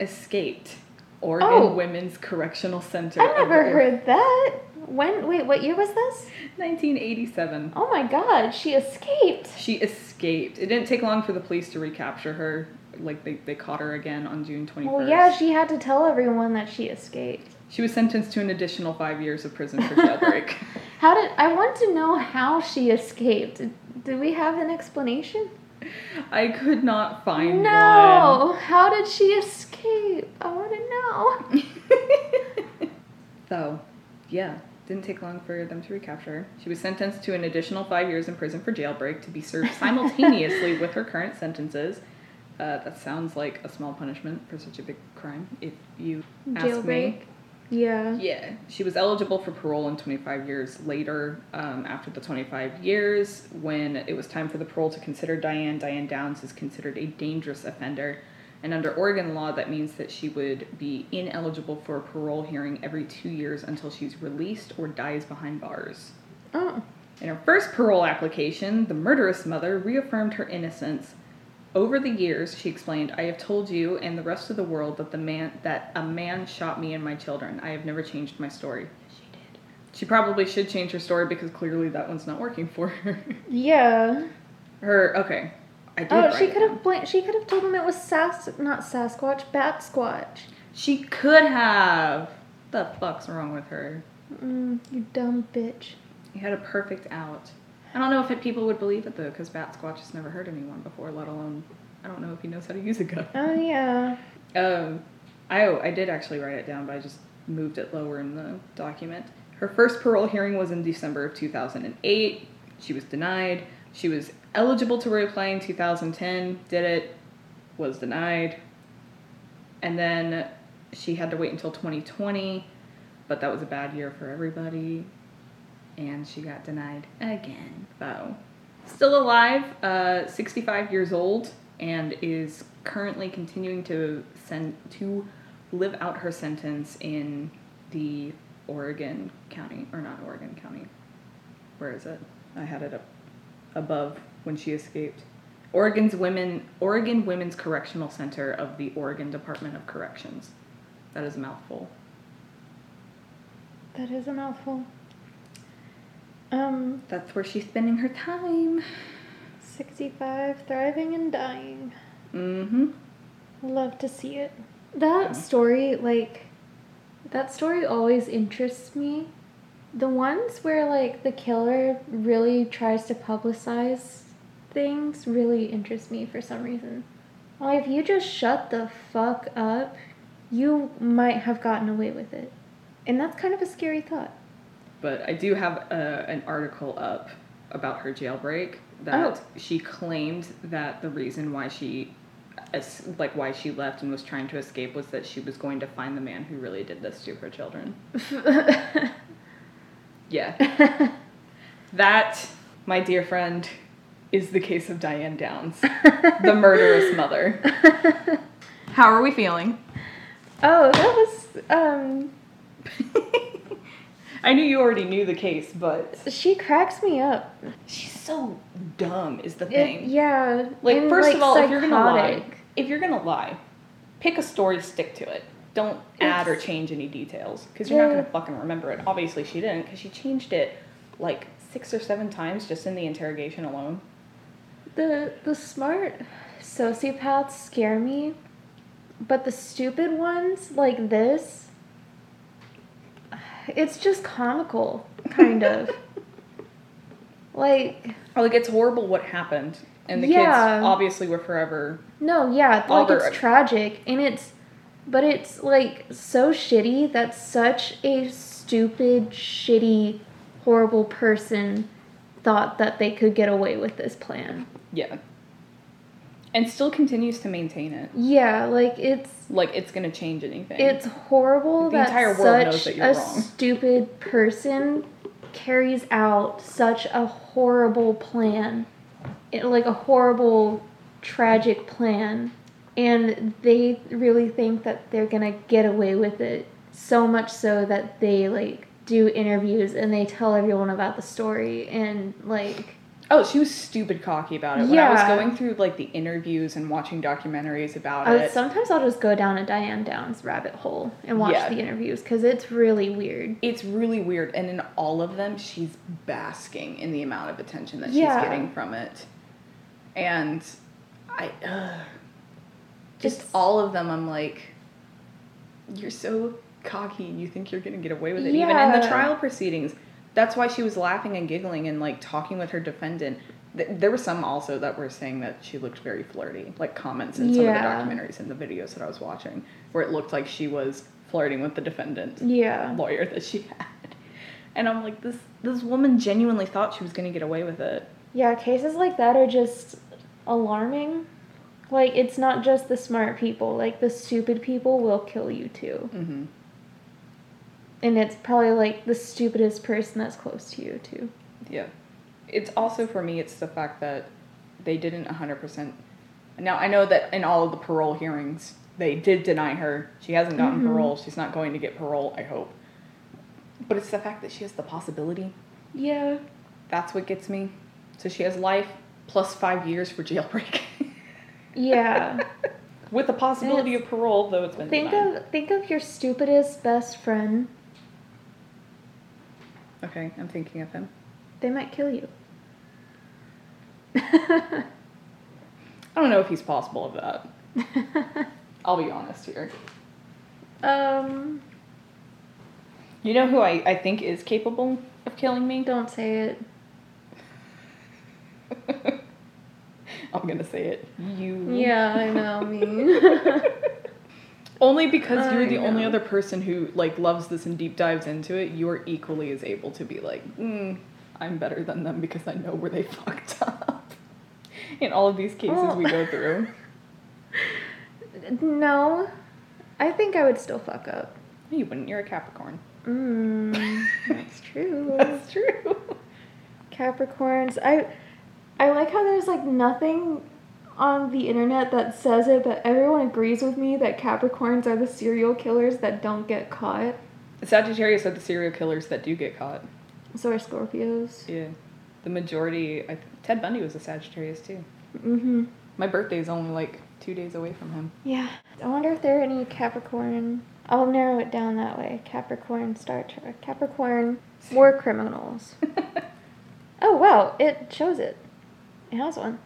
escaped Oregon Oh. Women's Correctional Center. I of never heard that. When? Wait, what year was this? 1987. Oh my god, she escaped. She escaped. It didn't take long for the police to recapture her. Like, they, they caught her again on June 21st. Well, yeah, she had to tell everyone that she escaped. She was sentenced to an additional five years of prison for jailbreak. How did I want to know how she escaped? Do we have an explanation? I could not find one. No. How did she escape? I want to know. so, yeah, didn't take long for them to recapture her. She was sentenced to an additional five years in prison for jailbreak to be served simultaneously with her current sentences. Uh, that sounds like a small punishment for such a big crime, if you ask Jailbreak. me. Yeah. Yeah, she was eligible for parole in 25 years later. Um, after the 25 years, when it was time for the parole to consider Diane, Diane Downs is considered a dangerous offender. And under Oregon law, that means that she would be ineligible for a parole hearing every two years until she's released or dies behind bars. Oh. In her first parole application, the murderous mother reaffirmed her innocence. Over the years, she explained, I have told you and the rest of the world that the man that a man shot me and my children. I have never changed my story. She did. She probably should change her story because clearly that one's not working for her. Yeah. her okay. I did Oh, she could have bl- she could have told him it was Sas not Sasquatch, Bat Squatch. She could have. The fuck's wrong with her? Mm, you dumb bitch. You had a perfect out. I don't know if it, people would believe it though, because Bat Squatch has never hurt anyone before, let alone. I don't know if he knows how to use a gun. Oh yeah. Um, I oh, I did actually write it down, but I just moved it lower in the document. Her first parole hearing was in December of 2008. She was denied. She was eligible to reapply in 2010. Did it. Was denied. And then she had to wait until 2020, but that was a bad year for everybody. And she got denied again. So, still alive, uh, 65 years old, and is currently continuing to send to live out her sentence in the Oregon County, or not Oregon County. Where is it? I had it up above when she escaped. Oregon's women, Oregon Women's Correctional Center of the Oregon Department of Corrections. That is a mouthful. That is a mouthful. Um, That's where she's spending her time. 65, thriving and dying. Mm-hmm. Love to see it. That story, like, that story always interests me. The ones where, like, the killer really tries to publicize things really interest me for some reason. Like, if you just shut the fuck up, you might have gotten away with it. And that's kind of a scary thought. But I do have uh, an article up about her jailbreak that Oh. she claimed that the reason why she like why she left and was trying to escape was that she was going to find the man who really did this to her children. Yeah. that, my dear friend, is the case of Diane Downs, the murderous mother. How are we feeling? oh, that was, um, I knew you already knew the case, but she cracks me up. she's so dumb is the It- thing. yeah. Like, and, first like, of all, if you're gonna lie, if you're gonna lie, pick a story, stick to it. Don't add or change any details because you're not gonna fucking remember it. Obviously, she didn't because she changed it like six or seven times just in the interrogation alone. The the smart sociopaths scare me, but the stupid ones like this, it's just comical, kind of. like Oh, like it's horrible what happened, and the Yeah. kids obviously were forever. no, yeah, like it's tragic and it's, but it's like so shitty that such a stupid, shitty, horrible person thought that they could get away with this plan. Yeah. And still continues to maintain it. Yeah, like it's Like it's gonna change anything. It's horrible The that entire world such knows that you're a wrong. stupid person carries out such a horrible plan, It- like a horrible, tragic plan, and they really think that they're gonna get away with it. So much so that they like do interviews and they tell everyone about the story and like oh, she was stupid cocky about it. When I was going through like the interviews and watching documentaries about I, it, sometimes I'll just go down a Diane Downs rabbit hole and watch Yeah. the interviews because it's really weird. it's really weird. And in all of them, she's basking in the amount of attention that Yeah. she's getting from it. And I, uh, just It's- all of them, I'm like, you're so cocky. and You think you're gonna get away with it, even in the trial proceedings. That's why she was laughing and giggling and like talking with her defendant. Th- There were some also that were saying that she looked very flirty, like comments in some of the documentaries and the videos that I was watching, where it looked like she was flirting with the defendant Yeah. lawyer that she had. And I'm like, this this woman genuinely thought she was gonna get away with it. Yeah, cases like that are just alarming. Like, it's not just the smart people, like, the stupid people will kill you too. Mm-hmm. And it's probably like the stupidest person that's close to you too. Yeah. It's also for me, it's the fact that they didn't 100%. Now, I know that in all of the parole hearings, they did deny her. She hasn't gotten Mhm. parole. She's not going to get parole, I hope. But it's the fact that she has the possibility. Yeah. That's what gets me. So she has life plus five years for jailbreak. Yeah. With the possibility of parole, though it's been think denied. of think of your stupidest best friend. Okay, I'm thinking of him. They might kill you. I don't know if he's possible of that. I'll be honest here. um, You know who I, I think is capable of killing me? don't say it. I'm gonna say it. You. Yeah, I know me. Only because you're I the only other person who like loves this and deep dives into it. You're equally as able to be like, mm, I'm better than them because I know where they fucked up. In all of these cases Well- we go through. no, I think I would still fuck up. You wouldn't. You're a Capricorn. Mm, that's true. That's true. Capricorns. I I like how there's like nothing on the internet that says it, but everyone agrees with me that Capricorns are the serial killers that don't get caught. Sagittarius are the serial killers that do get caught. So are Scorpios. Yeah. The majority. I, Ted Bundy was a Sagittarius too. Mm-hmm. My birthday is only like two days away from him. Yeah. I wonder if there are any Capricorn. I'll narrow it down that way. Capricorn Star Trek. Capricorn war criminals. Oh wow, it shows it. It has one.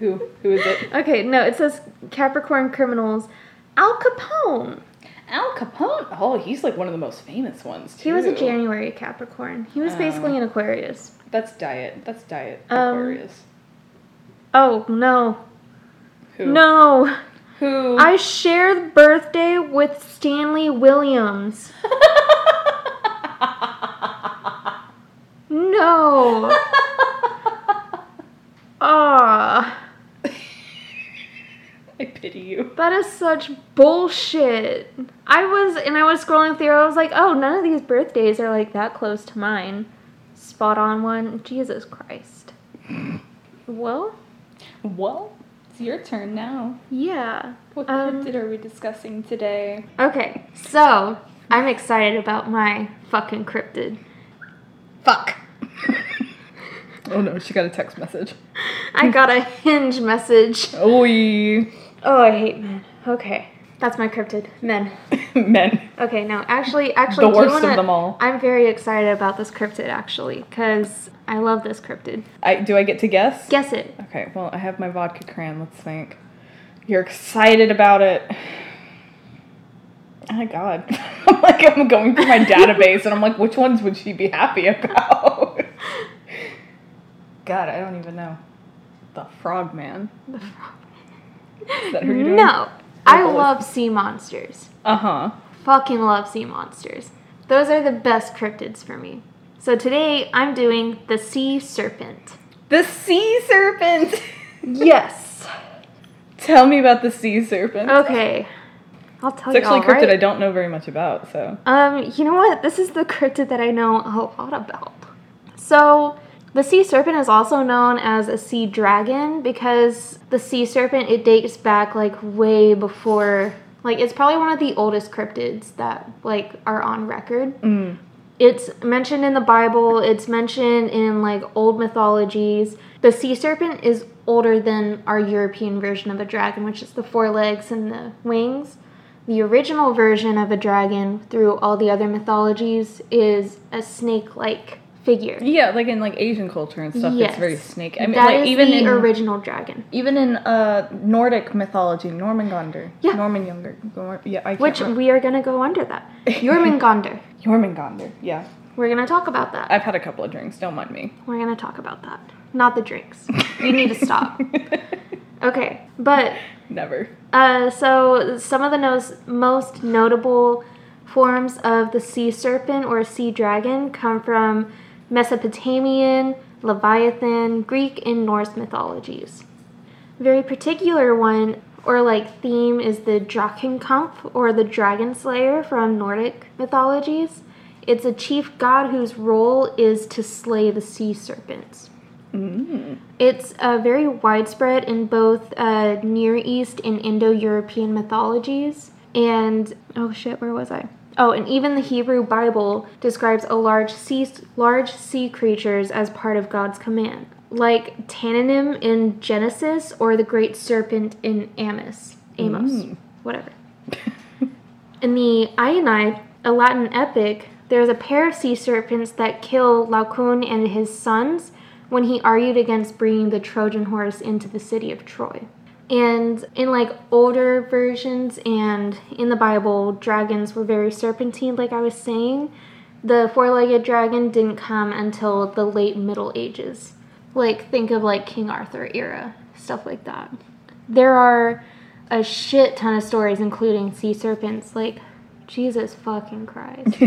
Who? Who is it? Okay, no, it says Capricorn criminals. Al Capone. Al Capone. Oh, he's like one of the most famous ones too. He was a January Capricorn. He was basically Oh. an Aquarius. That's diet. That's diet. Um, Aquarius. Oh no, Who? no! Who? I share the birthday with Stanley Williams. No. Ah, I pity you. that is such bullshit. I was, and I was scrolling through. I was like, oh, none of these birthdays are like that close to mine. Spot on one. Jesus Christ. Well, Well, it's your turn now. yeah. What Um, cryptid are we discussing today? Okay, so I'm excited about my fucking cryptid. Fuck. Oh no, she got a text message. I got a hinge message. Oi. Oh, I hate men. Okay, that's my cryptid. Men. Men. Okay, no, actually, actually, The worst of wanna- them all. I'm very excited about this cryptid actually, cause I love this cryptid. I do I get to guess? Guess it. Okay, well I have my vodka cran, let's think. You're excited about it. Oh my god. I'm like I'm going through my database and I'm like, which ones would she be happy about? God, I don't even know. The frogman. Is that who you're doing? No, I love sea monsters. Uh-huh. Fucking love sea monsters. Those are the best cryptids for me. So today I'm doing the sea serpent. The sea serpent! Yes. Tell me about the sea serpent. Okay. I'll tell It's you. It's actually a cryptid right? I don't know very much about, so. Um, you know what? This is the cryptid that I know a lot about. So, the sea serpent is also known as a sea dragon because the sea serpent it dates back like way before like it's probably one of the oldest cryptids that like are on record. Mm. It's mentioned in the Bible, it's mentioned in like old mythologies. The sea serpent is older than our European version of a dragon, which is the four legs and the wings. The original version of a dragon through all the other mythologies is a snake like figure. Yeah, like in like Asian culture and stuff, Yes. it's very snake. I mean, That like is even the in original dragon. even in uh Nordic mythology, Normangander. Yeah. Norman Younger. Yeah, I can't Which remember. we are gonna go under that. Jormungandr. Jormungandr. Yeah, We're gonna talk about that. I've had a couple of drinks. Don't mind me. We're gonna talk about that. Not the drinks. You need to stop. Okay, but Never. Uh, so some of the nos- most notable forms of the sea serpent or sea dragon come from Mesopotamian, Leviathan, Greek, and Norse mythologies. Very particular one or like theme is the Drachenkampf or the dragon slayer from Nordic mythologies. It's a chief god whose role is to slay the sea serpents. Mm. It's uh, very widespread in both uh, Near East and Indo European mythologies. And, oh shit, where was I? Oh, and even the Hebrew Bible describes a large sea, large sea creatures as part of God's command, like Tananim in Genesis or the great serpent in Amos. Amos, Mm. whatever. In the Aeneid, a Latin epic, there's a pair of sea serpents that kill Laocoon and his sons when he argued against bringing the Trojan horse into the city of Troy. And in like older versions and in the Bible, dragons were very serpentine, like I was saying. The four legged dragon didn't come until the late Middle Ages. Like, think of like King Arthur era, stuff like that. There are a shit ton of stories, including sea serpents. Like, Jesus fucking Christ.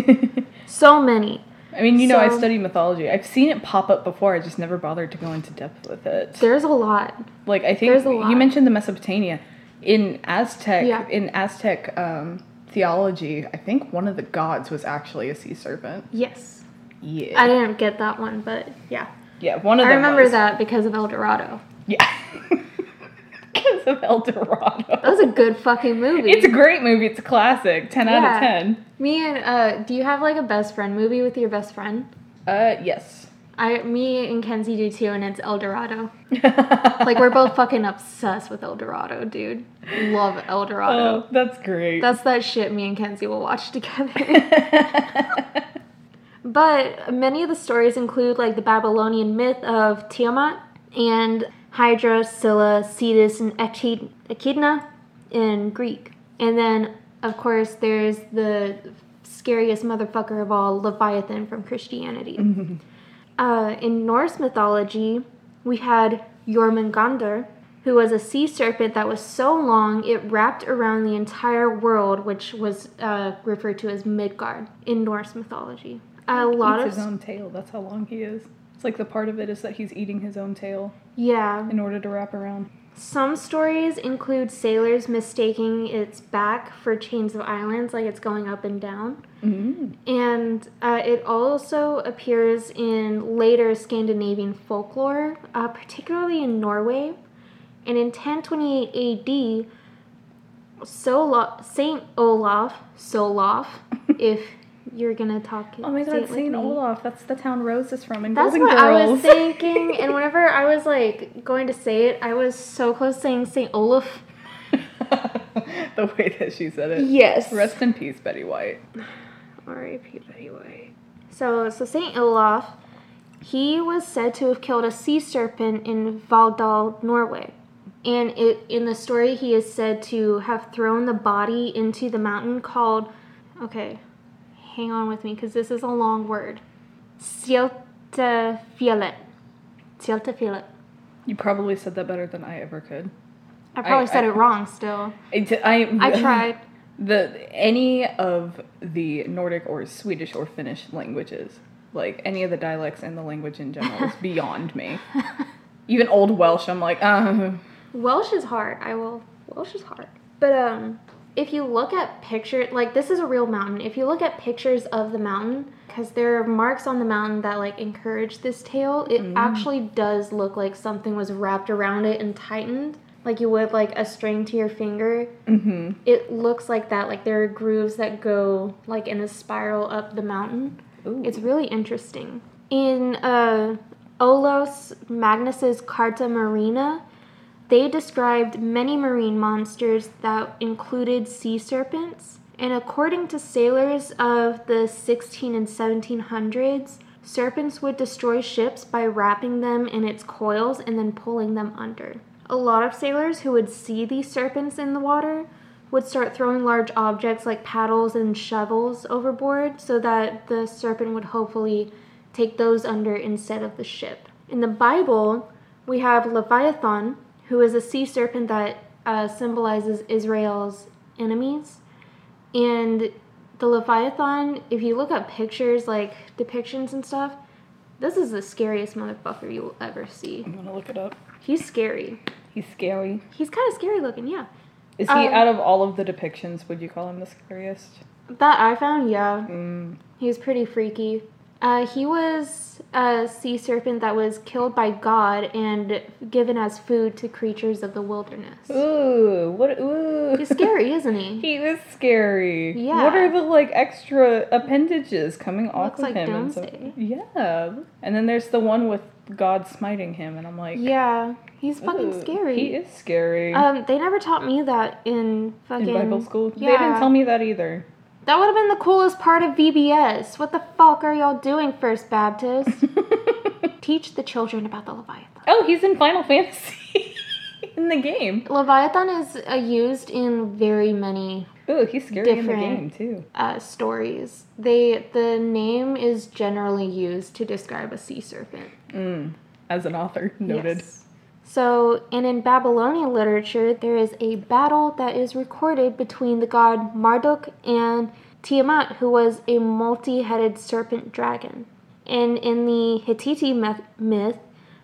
so many. I mean, you know, I study mythology. I've seen it pop up before. I just never bothered to go into depth with it. There's a lot. Like I think There's a lot. you mentioned the Mesopotamia in Aztec Yeah. in Aztec um, theology. I think one of the gods was actually a sea serpent. Yes. Yeah, I didn't get that one, but yeah. yeah, one of the I remember was. that because of El Dorado. Yeah, because of El Dorado. That was a good fucking movie. It's a great movie. It's a classic. Ten out of ten. Me and uh, do you have like a best friend movie with your best friend? Uh, yes. I, me and Kenzie do too, and it's El Dorado. Like we're both fucking obsessed with El Dorado, dude. Love El Dorado. Oh, that's great. That's that shit me and Kenzie will watch together. But many of the stories include like the Babylonian myth of Tiamat and Hydra, Scylla, Cetus, and Echidna in Greek. And then, of course, there's the scariest motherfucker of all, Leviathan from Christianity. Uh, in Norse mythology, we had Jormungandr, who was a sea serpent that was so long it wrapped around the entire world, which was uh, referred to as Midgard in Norse mythology. A lot of his own tail. That's how long he is. It's like the part of it is that he's eating his own tail yeah. in order to wrap around. Some stories include sailors mistaking its back for chains of islands, like it's going up and down. Mm-hmm. And uh, it also appears in later Scandinavian folklore, uh, particularly in Norway. And in 1028 AD, Solo- Saint Olaf, Solof, if you're gonna talk Oh my god, St. Olaf. That's the town Rose is from in That's Golden what Girls. I was thinking, and whenever I was like going to say it, I was so close saying Saint Olaf. the way that she said it. Yes. Rest in peace, Betty White. R.I.P. Betty White. So, so Saint Olaf, he was said to have killed a sea serpent in Valldal, Norway. And it, in the story, he is said to have thrown the body into the mountain called, okay, hang on with me because this is a long word. Sjeltefjellet. Sjeltefjellet. You probably said that better than I ever could. I probably I- said I- it wrong still. It, I, I tried. The any of the Nordic or Swedish or Finnish languages, like any of the dialects and the language in general, is beyond me. Even Old Welsh, I'm like, uh, Welsh is hard. I will. Welsh is hard. But um, if you look at picture, like this is a real mountain. If you look at pictures of the mountain, because there are marks on the mountain that like encourage this tail, it actually does look like something was wrapped around it and tightened, like you would like a string to your finger. hmm It looks like that. Like there are grooves that go like in a spiral up the mountain. It's really interesting. In uh, Olaus Magnus's Carta Marina, they described many marine monsters that included sea serpents. And according to sailors of the 16 and 1700s, serpents would destroy ships by wrapping them in its coils and then pulling them under. A lot of sailors who would see these serpents in the water would start throwing large objects like paddles and shovels overboard so that the serpent would hopefully take those under instead of the ship. In the Bible, we have Leviathan, who is a sea serpent that uh, symbolizes Israel's enemies. And the Leviathan, if you look up pictures, like depictions and stuff, this is the scariest motherfucker you'll ever see. I'm gonna look it up. He's scary. He's scary. He's kind of scary looking, yeah. Is he Um, out of all of the depictions? Would you call him the scariest? That I found, yeah. Mm. He was pretty freaky. Uh, he was a sea serpent that was killed by God and given as food to creatures of the wilderness. Ooh, what? Ooh. He's scary, isn't he? He is scary. Yeah. What are the like extra appendages coming off Looks of like him? and stuff? Doomsday. Yeah. And then there's the one with God smiting him, and I'm like, Yeah, he's fucking scary. He is scary. Um, they never taught me that in fucking in Bible school, they didn't tell me that either. That would have been the coolest part of VBS. What the fuck are y'all doing, First Baptist? Teach the children about the Leviathan. oh, he's in Final Fantasy in the game. Leviathan is uh, used in very many Ooh, he's scary in the Different. game too. uh, stories. They the name is generally used to describe a sea serpent. Mm. As an author, noted. Yes. So, and in Babylonian literature, there is a battle that is recorded between the god Marduk and Tiamat, who was a multi-headed serpent dragon. And in the Hittite myth,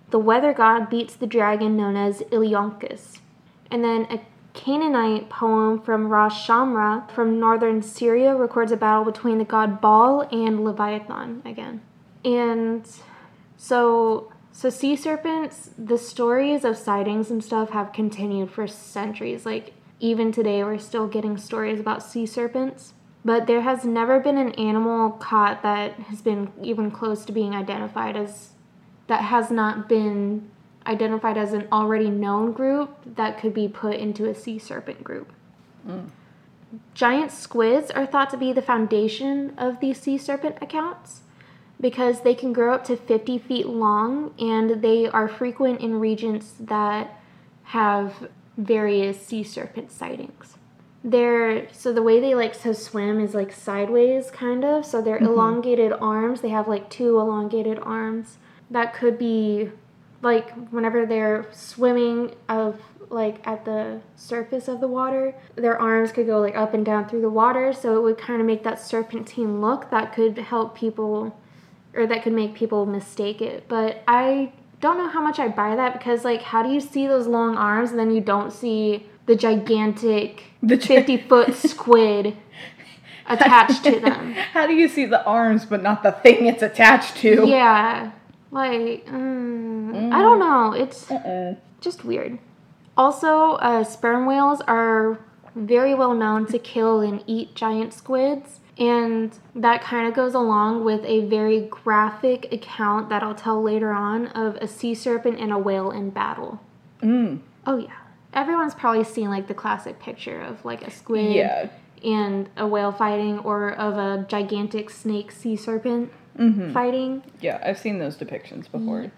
the weather god beats the dragon known as Illuyankas. And then a Canaanite poem from Ras Shamra from northern Syria records a battle between the god Baal and Leviathan again. And so so sea serpents, the stories of sightings and stuff have continued for centuries. Like even today we're still getting stories about sea serpents. But there has never been an animal caught that has been even close to being identified as that has not been identified as an already known group that could be put into a sea serpent group. Mm. Giant squids are thought to be the foundation of these sea serpent accounts. Because they can grow up to 50 feet long and they are frequent in regions that have various sea serpent sightings. They're so the way they like to swim is like sideways kind of. So they're mm-hmm. elongated arms. They have like two elongated arms that could be like whenever they're swimming of like at the surface of the water, their arms could go like up and down through the water, so it would kind of make that serpentine look that could help people or that could make people mistake it. But I don't know how much I buy that because like how do you see those long arms and then you don't see the gigantic The gi- 50 foot squid attached to them? How do you see the arms but not the thing it's attached to? Yeah. Like, mm, I don't know. It's Uh-uh. just weird. Also, uh, sperm whales are very well known to kill and eat giant squids. And that kind of goes along with a very graphic account that I'll tell later on of a sea serpent and a whale in battle. Mm. Oh, yeah. Everyone's probably seen like the classic picture of like a squid Yeah. and a whale fighting or of a gigantic snake sea serpent Mm-hmm. fighting. Yeah, I've seen those depictions before.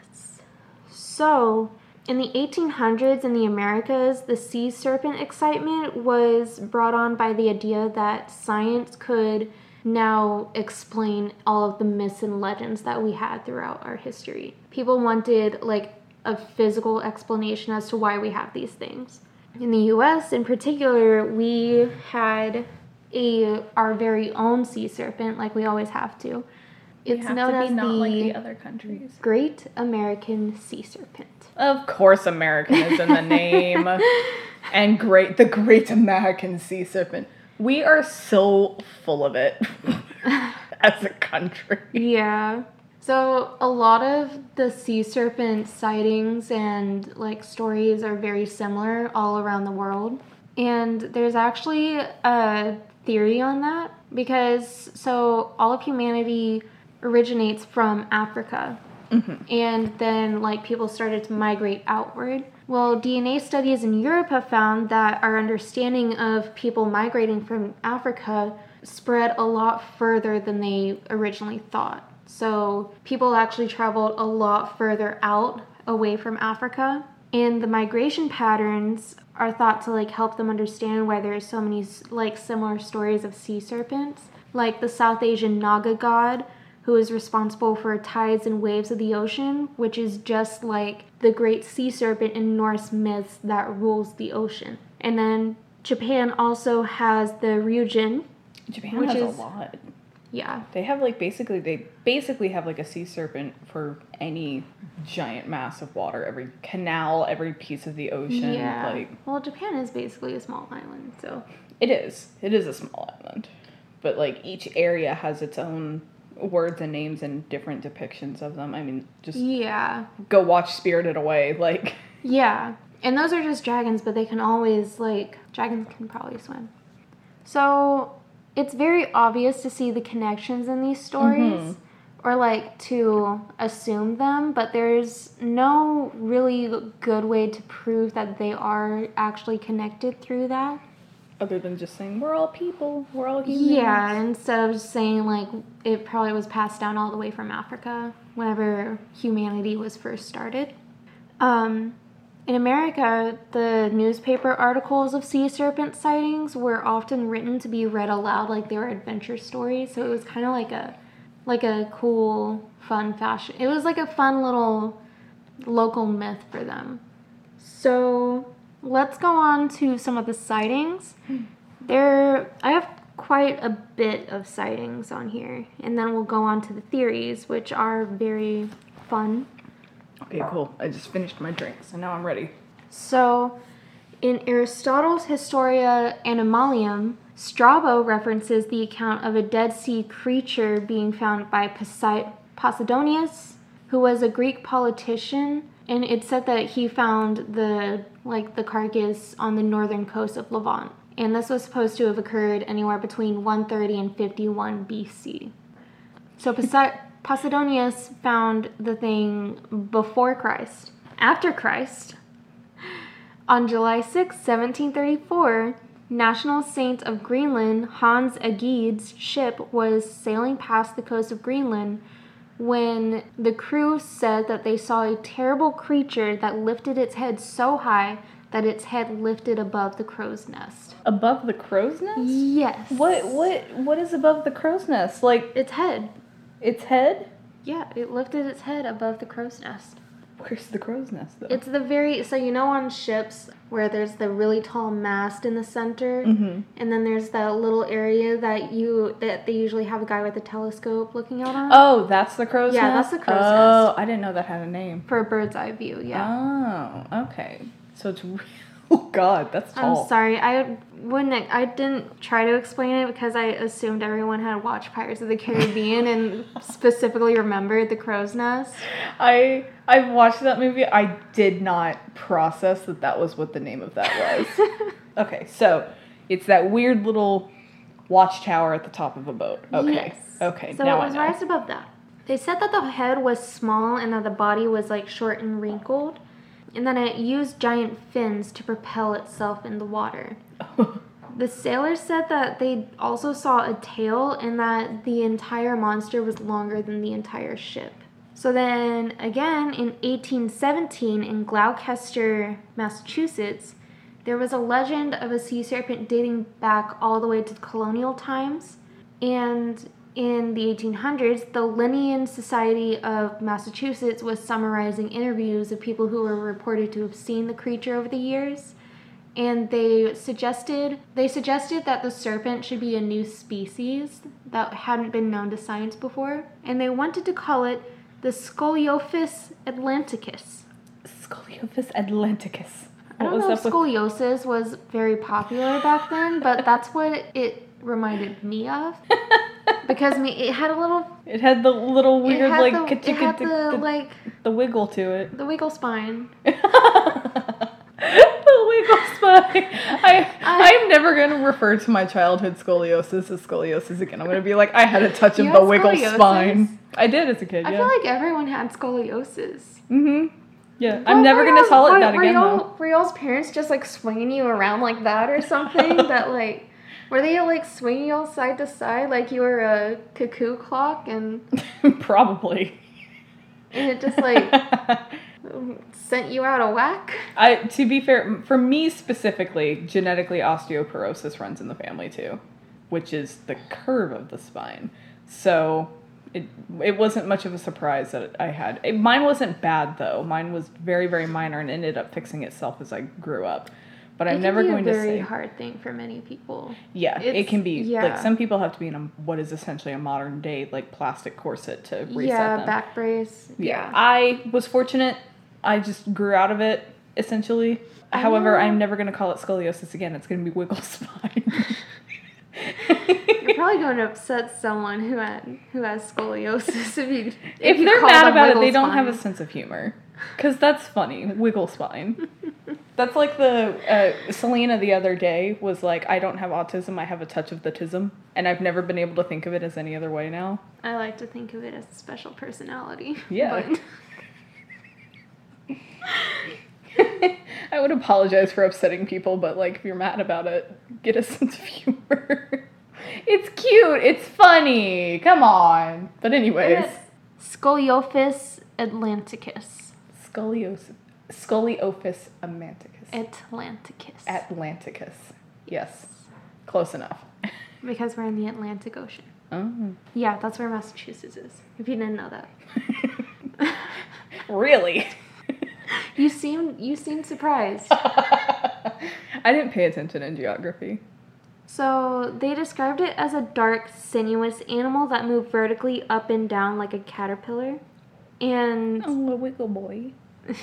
So, in the 1800s in the Americas, the sea serpent excitement was brought on by the idea that science could now explain all of the myths and legends that we had throughout our history. People wanted like a physical explanation as to why we have these things. In the US in particular, we had a our very own sea serpent like we always have to. It's known as the other countries. Great American Sea Serpent. Of course, American is in the name. and great, the Great American Sea Serpent. We are so full of it as a country. Yeah. So a lot of the sea serpent sightings and like stories are very similar all around the world. And there's actually a theory on that because so all of humanity originates from Africa. Mm-hmm. And then like people started to migrate outward. Well, DNA studies in Europe have found that our understanding of people migrating from Africa spread a lot further than they originally thought. So people actually traveled a lot further out away from Africa. And the migration patterns are thought to like help them understand why there's so many like similar stories of sea serpents. Like the South Asian Naga god who is responsible for tides and waves of the ocean, which is just like the great sea serpent in Norse myths that rules the ocean. And then Japan also has the Ryujin. Japan Which has is- a lot. Yeah. They have like basically they basically have like a sea serpent for any giant mass of water, every canal, every piece of the ocean. Yeah. Like well, Japan is basically a small island, so. it is. It is a small island. But like each area has its own words and names and different depictions of them. I mean, just Yeah. go watch Spirited Away. Like Yeah. And those are just dragons, but they can always, like, dragons can probably swim. So it's very obvious to see the connections in these stories mm-hmm. or, like, to assume them, but there's no really good way to prove that they are actually connected through that. Other than just saying we're all people, we're all humans. Yeah, instead of just saying, like, it probably was passed down all the way from Africa whenever humanity was first started. Um, in America, the newspaper articles of sea serpent sightings were often written to be read aloud like they were adventure stories. So it was kind of like a like a cool, fun fashion. It was like a fun little local myth for them. So let's go on to some of the sightings. There, I have quite a bit of sightings on here, and then we'll go on to the theories, which are very fun. Okay, cool. I just finished my drink, so now I'm ready. So, in Aristotle's Historia Animalium, Strabo references the account of a Dead Sea creature being found by Posei- Posidonius, who was a Greek politician, and it said that he found the like the carcass on the northern coast of Levant. And this was supposed to have occurred anywhere between 130 and 51 BC. So Posi- Posidonius found the thing before Christ. After Christ, on July 6, 1734, National Saint of Greenland Hans Egede's ship was sailing past the coast of Greenland when the crew said that they saw a terrible creature that lifted its head so high that its head lifted above the crow's nest. Above the crow's nest? Yes. What what what is above the crow's nest? Like Its head. its head? Yeah, it lifted its head above the crow's nest. Where's the crow's nest though? It's the very so you know on ships where there's the really tall mast in the center, Mhm. and then there's that little area that you that they usually have a guy with a telescope looking out on Oh, that's the crow's Yeah, nest? that's the crow's oh, nest. Oh, I didn't know that had a name. for a bird's eye view. Yeah. Oh, okay. So it's Oh god, that's tall. I'm sorry. I wouldn't. I didn't try to explain it because I assumed everyone had watched Pirates of the Caribbean and specifically remembered the crow's nest. I I've watched that movie. I did not process that that was what the name of that was. okay, so it's that weird little watchtower at the top of a boat. Okay. Yes. Okay. So now it I was know. raised above that. They said that the head was small and that the body was like short and wrinkled, and then it used giant fins to propel itself in the water. The sailors said that they also saw a tail and that the entire monster was longer than the entire ship. So then, again, in 1817, in Gloucester, Massachusetts, there was a legend of a sea serpent dating back all the way to colonial times. And in the 1800s, the Linnean Society of Massachusetts was summarizing interviews of people who were reported to have seen the creature over the years and they suggested they suggested that the serpent should be a new species that hadn't been known to science before, and they wanted to call it the Scoliophis atlanticus. Scoliophis atlanticus. I don't know if scoliosis was very popular back then, but that's what it reminded me of because me it had a little It had the little weird like the, it had the, the like the wiggle to it. the wiggle spine. the wiggle spine. I, I- I'm never going to refer to my childhood scoliosis as scoliosis again. I'm going to be like, I had a touch of the wiggle scoliosis? spine. I did as a kid, I yeah. feel like everyone had scoliosis. mm-hmm. Yeah, Well, I'm never going to y'all- tell it were- that were again, y'all, though. Were y'all's parents just like swinging you around like that or something? that like, were they like swinging y'all side to side like you were a cuckoo clock and Probably. and it just like sent you out of whack? I to be fair, for me specifically, genetically osteoporosis runs in the family too, which is the curve of the spine. So it it wasn't much of a surprise that I had. It, mine wasn't bad though. Mine was very very minor and ended up fixing itself as I grew up. But I'm it never can be going a to very say. hard thing for many people. Yeah, it can be. Like yeah. some people have to be in a what is essentially a modern day like plastic corset to reset yeah, them. back brace. Yeah. Yeah. I was fortunate. I just grew out of it, essentially. I However, know- I'm never going to call it scoliosis again. It's going to be wiggle spine. You're probably going to upset someone who had who has scoliosis if you if you they're call mad about it, they don't have a sense of humor. Because that's funny. Wiggle spine. That's like the uh, Selena the other day was like, I don't have autism, I have a touch of the tism. And I've never been able to think of it as any other way now. I like to think of it as a special personality. Yeah. but- I would apologize for upsetting people, but like if you're mad about it, get a sense of humor. it's cute, it's funny. Come on. But anyways, Scoliophis atlanticus. Scoliosis, scoliophis amanticus, Atlanticus. atlanticus. Yes, close enough. because we're in the Atlantic Ocean. Oh. Yeah, that's where Massachusetts is. If you didn't know that. really? You seem you seem surprised. I didn't pay attention in geography. So they described it as a dark, sinuous animal that moved vertically up and down like a caterpillar. And Oh, a wiggle boy.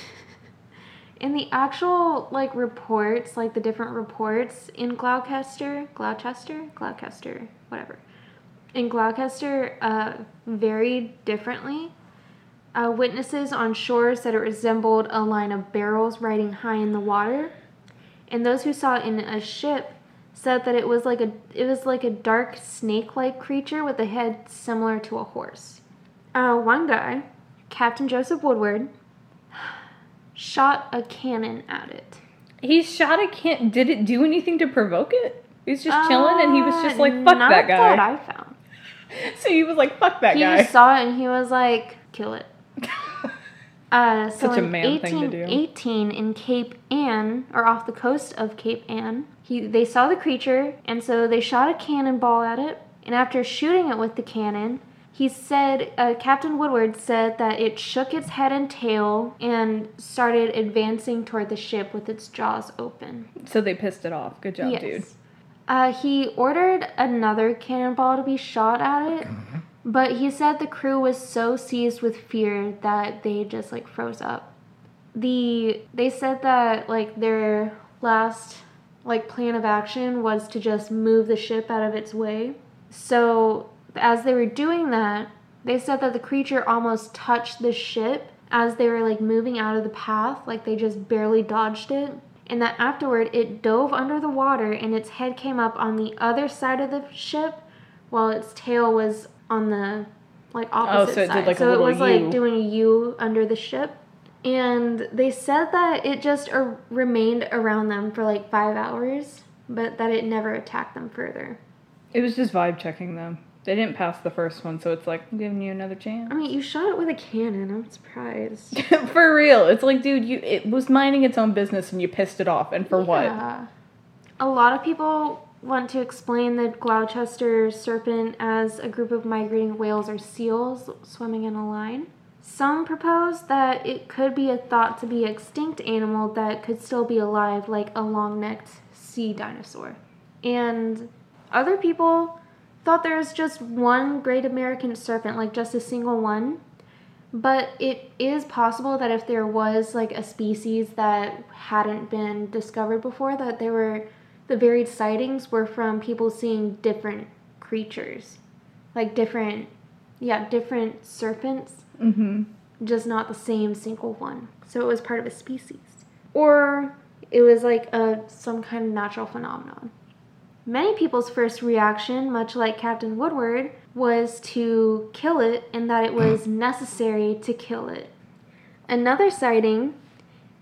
in the actual like reports, like the different reports in Gloucester, Gloucester, Gloucester, whatever, in Gloucester, uh, varied differently. Uh, witnesses on shore said it resembled a line of barrels riding high in the water, and those who saw it in a ship said that it was like a it was like a dark snake-like creature with a head similar to a horse. Uh, one guy, Captain Joseph Woodward, shot a cannon at it. He shot a can. Did it do anything to provoke it? He's just chilling, and he was just like, Uh, "Fuck that guy." That I found. so he was like, "Fuck that he guy." just saw it and he was like, kill it. Uh, so Such a man thing to do. 1818 in Cape Ann, or off the coast of Cape Ann, he, they saw the creature, and so they shot a cannonball at it. And after shooting it with the cannon, he said, uh, Captain Woodward said that it shook its head and tail and started advancing toward the ship with its jaws open. so they pissed it off. Good job, dude. Uh, he ordered another cannonball to be shot at it, but he said the crew was so seized with fear that they just like froze up. The they said that like their last like plan of action was to just move the ship out of its way. So as they were doing that, they said that the creature almost touched the ship as they were like moving out of the path, like they just barely dodged it. And that afterward it dove under the water and its head came up on the other side of the ship while its tail was on the like opposite Oh, so it side. like, so it was U. like doing a U under the ship. And they said that it just uh, remained around them for like five hours, but that it never attacked them further. It was just vibe checking them. They didn't pass the first one, so it's like I'm giving you another chance. I mean, you shot it with a cannon. I'm surprised. for real, it's like, dude, you it was minding its own business and you pissed it off, and for what? A lot of people want to explain the Gloucester serpent as a group of migrating whales or seals swimming in a line. Some propose that it could be a thought to be extinct animal that could still be alive, like a long necked sea dinosaur. And other people thought there was just one great American serpent, like just a single one. But it is possible that if there was like a species that hadn't been discovered before, that there were the varied sightings were from people seeing different creatures, like different, yeah, different serpents, Mm-hmm. just not the same single one. So it was part of a species, or it was like a some kind of natural phenomenon. Many people's first reaction, much like Captain Woodward, was to kill it and that it was necessary to kill it. Another sighting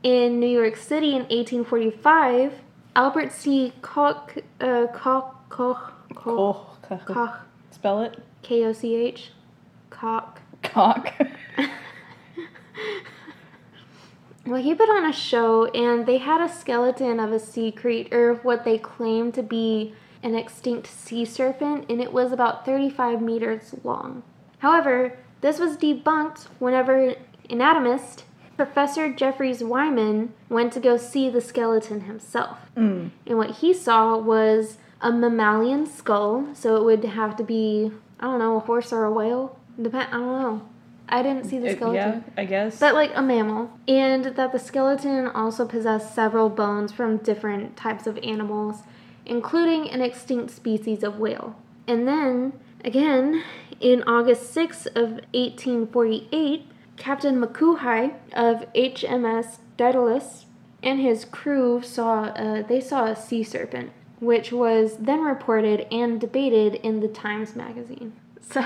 in New York City in 1845, Albert C. Koch, uh, Koch, Koch, Koch, Cool. Koch, Spell it. K O C H, Koch. Cock. Well, he put on a show and they had a skeleton of a sea creature, what they claimed to be an extinct sea serpent, and it was about 35 meters long. However, this was debunked whenever anatomist Professor Jeffries Wyman went to go see the skeleton himself. Mm. And what he saw was a mammalian skull, so it would have to be, I don't know, a horse or a whale. Depend, I don't know. I didn't see the It- skeleton. Yeah, I guess. but like a mammal. And that the skeleton also possessed several bones from different types of animals including an extinct species of whale. And then again in august 6th of 1848 captain M'Quhae of hms daedalus and his crew saw uh, they saw a sea serpent which was then reported and debated in the times magazine. So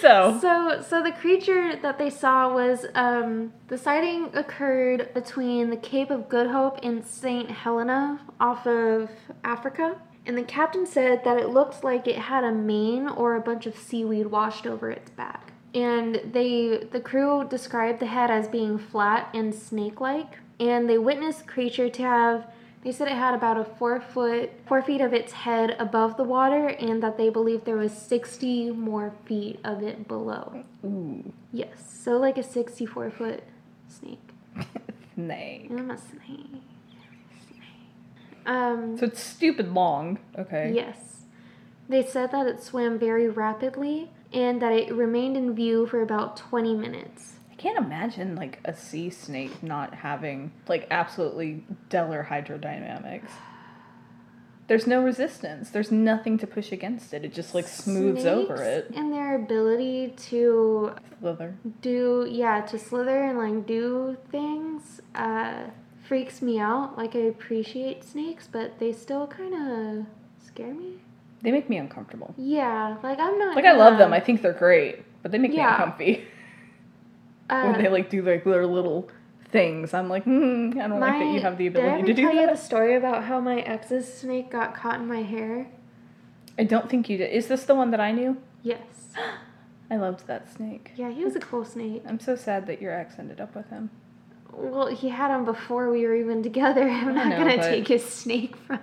so, so, so the creature that they saw was um, the sighting occurred between the Cape of Good Hope and Saint Helena off of Africa. And the captain said that it looked like it had a mane or a bunch of seaweed washed over its back. And they, the crew described the head as being flat and snake-like. And they witnessed creature to have they said it had about a four foot, four feet of its head above the water, and that they believed there was 60 more feet of it below. ooh, Yes, so like a 64 foot snake. snake. I'm a snake. Um, So it's stupid long. Okay. yes. They said that it swam very rapidly and that it remained in view for about 20 minutes. I can't imagine like a sea snake not having like absolutely stellar hydrodynamics. There's no resistance. There's nothing to push against it. It just like smooths over it. And their ability to Slither. do yeah to slither and like do things uh freaks me out like i appreciate snakes but they still kind of scare me They make me uncomfortable. yeah like i'm not Like I love them. I think they're great, but they make Yeah. me uncomfy uh, when they like do like their little things. I'm like, hmm, I don't like that you have the did I ability to do tell you that. the story about how my ex's snake got caught in my hair I don't think you did. Is this the one that I knew? Yes. I loved that snake. Yeah, he was a cool snake. I'm so sad that your ex ended up with him. Well, he had him before we were even together. I'm not know, gonna but- take his snake from him.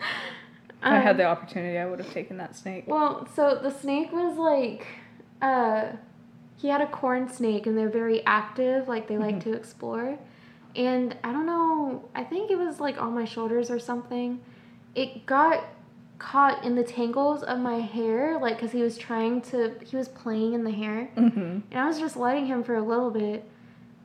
If I had Um, the opportunity, I would have taken that snake. Well, so the snake was like, uh, he had a corn snake, and they're very active. Like they like to explore. And I don't know. I think it was like on my shoulders or something. It got caught in the tangles of my hair, like because he was trying to. He was playing in the hair, Mm-hmm. and I was just letting him for a little bit.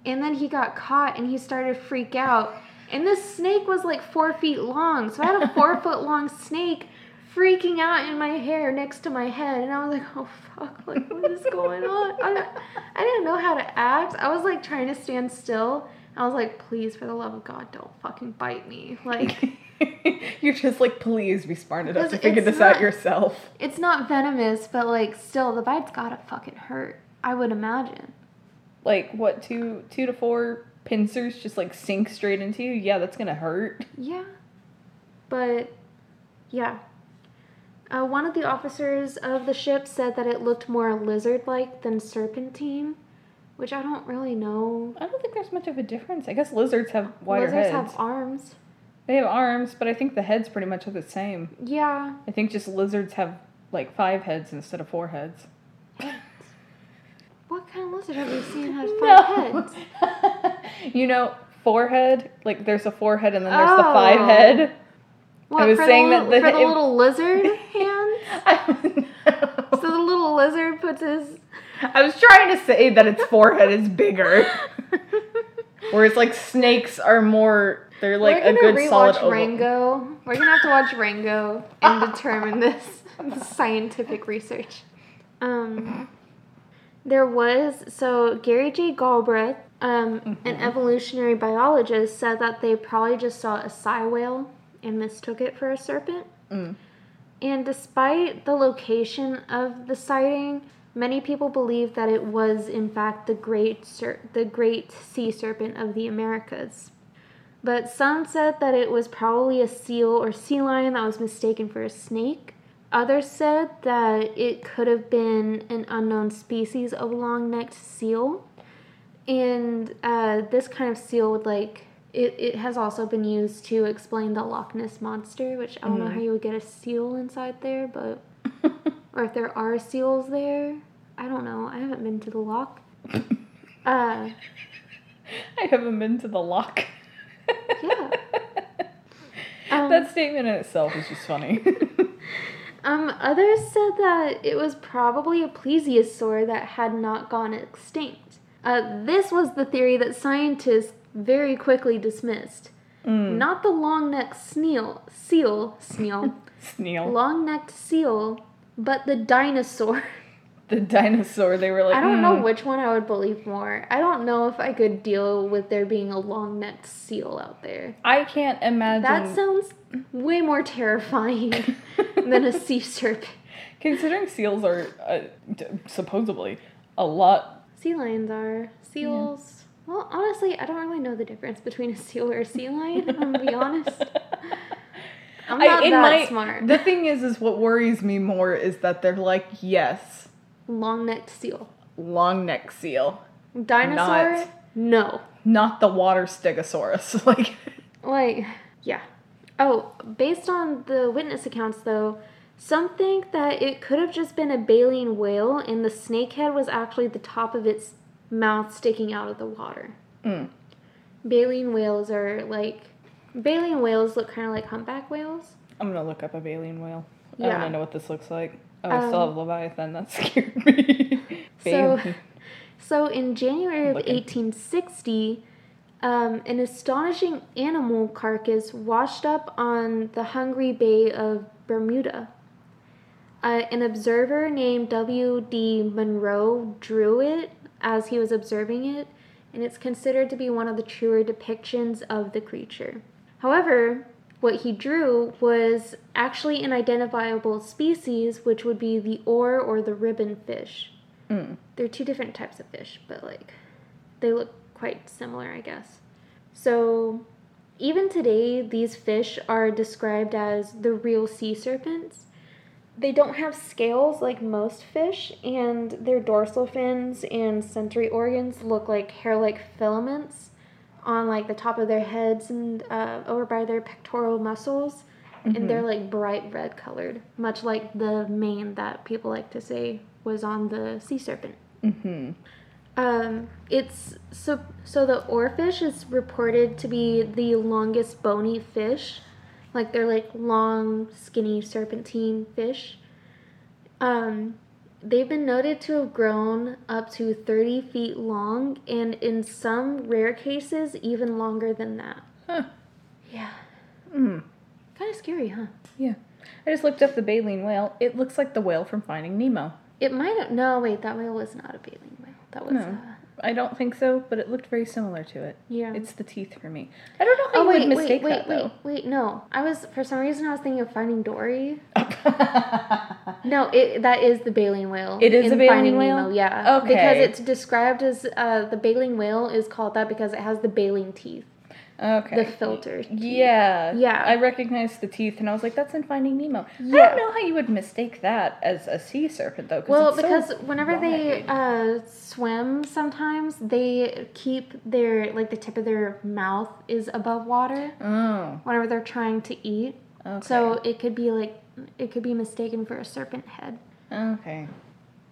And then he got caught, and he started to freak out. And this snake was like four feet long, so I had a four foot long snake freaking out in my hair next to my head, and I was like, "Oh fuck! Like what is going on?" I, I didn't know how to act. I was like trying to stand still. I was like, "Please, for the love of God, don't fucking bite me!" Like You're just like, please be smart enough to figure this out yourself. it's not venomous, but like still, the bite's gotta fucking hurt. I would imagine. Like what, two two to four pincers just like sink straight into you? Yeah, that's gonna hurt. Yeah. But, yeah. Uh, one of the officers of the ship said that it looked more lizard like than serpentine, which I don't really know. I don't think there's much of a difference. I guess lizards have wider Lizards heads. have arms. They have arms, but I think the heads pretty much are the same. Yeah. I think just lizards have like five heads instead of four heads. What kind of lizard have you seen has five heads? you know, forehead, like there's a forehead and then there's the Oh. five head. What, was for saying the, that the- for the it- little lizard hands? I So the little lizard puts his. I was trying to say that its forehead is bigger. Whereas like snakes are more they're like We're a gonna good solid rewatch oval. Rango. We're gonna have to watch Rango and determine this scientific research. Um, there was so Gary J. Galbreath, um, an evolutionary biologist, said that they probably just saw a sei whale and mistook it for a serpent. Mm. And despite the location of the sighting, many people believe that it was in fact the great ser- the great sea serpent of the Americas. But some said that it was probably a seal or sea lion that was mistaken for a snake. Others said that it could have been an unknown species of long-necked seal. And uh, this kind of seal would like it, it has also been used to explain the Loch Ness monster, which I don't know how you would get a seal inside there, but or if there are seals there. I don't know. I haven't been to the loch. Uh, I haven't been to the lock. Yeah. Um, that statement in itself is just funny. Um, others said that it was probably a plesiosaur that had not gone extinct. Uh, this was the theory that scientists very quickly dismissed. Mm. Not the long-necked snail, seal, snail, Sneal. long-necked seal, but the dinosaur. the dinosaur, they were like I don't know "Mm, which one I would believe more. I don't know if I could deal with there being a long-necked seal out there. I can't imagine That sounds way more terrifying than a sea serpent. considering seals are uh, d- supposedly a lot Sea lions are seals. Well, honestly, I don't really know the difference between a seal or a sea lion. I'm gonna be honest. I'm not in that my- smart. The thing is, is what worries me more is that they're like, yes, Long-necked seal. long neck seal, Dinosaur? Not- No. not the water stegosaurus. like, Like, yeah. Oh, based on the witness accounts, though, some think that it could have just been a baleen whale and the snake head was actually the top of its mouth sticking out of the water. Mm. Baleen whales are like. Baleen whales look kind of like humpback whales. I'm gonna look up a baleen whale. Yeah. I wanna know what this looks like. Oh, I still Um, have Leviathan. That scared me. So- So in January of Looking. 1860, um, an astonishing animal carcass washed up on the Hungry Bay of Bermuda. Uh, an observer named W.D. Monroe drew it as he was observing it, and it's considered to be one of the truer depictions of the creature. However, what he drew was actually an identifiable species, which would be the oar or the ribbon fish Mm. they're two different types of fish, but like they look quite similar, I guess. So, even today, these fish are described as the real sea serpents. They don't have scales like most fish, and their dorsal fins and sensory organs look like hair-like filaments on like the top of their heads and uh, over by their pectoral muscles, and they're like bright red colored, much like the mane that people like to say was on the sea serpent. Mm-hmm. Um, it's so so the oarfish is reported to be the longest bony fish, like they're like long, skinny serpentine fish. Um, they've been noted to have grown up to thirty feet long, and in some rare cases, even longer than that. Huh. Yeah, Mm. kind of scary, huh? Yeah. I just looked up the baleen whale. It looks like the whale from Finding Nemo. It might have, no wait, that whale was not a baleen whale. That was No. uh, I don't think so, but it looked very similar to it. yeah. It's the teeth for me. I don't know how Oh you wait, would mistake wait, that wait, wait, no. I was for some reason I was thinking of Finding Dory. No, it that is the baleen whale. It is a baleen Finding whale? Nemo, yeah. Okay. Because it's described as uh, the baleen whale is called that because it has the baleen teeth, okay. the filter. teeth. Yeah. Yeah. I recognized the teeth and I was like, that's in Finding Nemo. I don't know how you would mistake that as a sea serpent though. Well, it's so because whenever they uh, swim, sometimes they keep their like the tip of their mouth is above water Oh. whenever they're trying to eat. Okay. So it could be like it could be mistaken for a serpent head. Okay.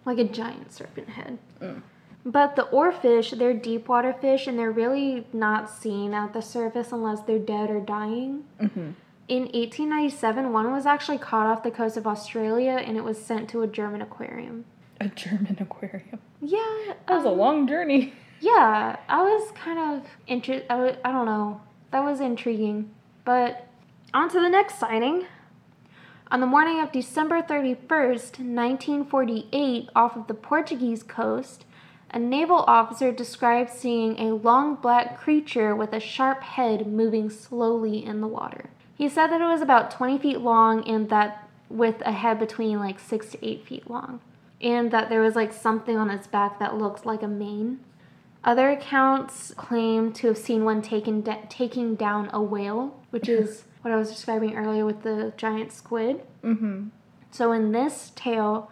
like a giant serpent head. Mm. But the oarfish, they're deep water fish and they're really not seen at the surface unless they're dead or dying. Mm-hmm. In 1897, one was actually caught off the coast of Australia and it was sent to a German aquarium. A German aquarium. Yeah, That was a um, long journey. Yeah, I was kind of interested. I, wa- I don't know. That was intriguing. But on to the next sighting. On the morning of December 31st, 1948, off of the Portuguese coast, a naval officer described seeing a long black creature with a sharp head moving slowly in the water. He said that it was about 20 feet long and that with a head between like 6 to 8 feet long. And that there was like something on its back that looked like a mane. Other accounts claim to have seen one taken da- taking down a whale, which is what I was describing earlier with the giant squid. Mm-hmm. So in this tale,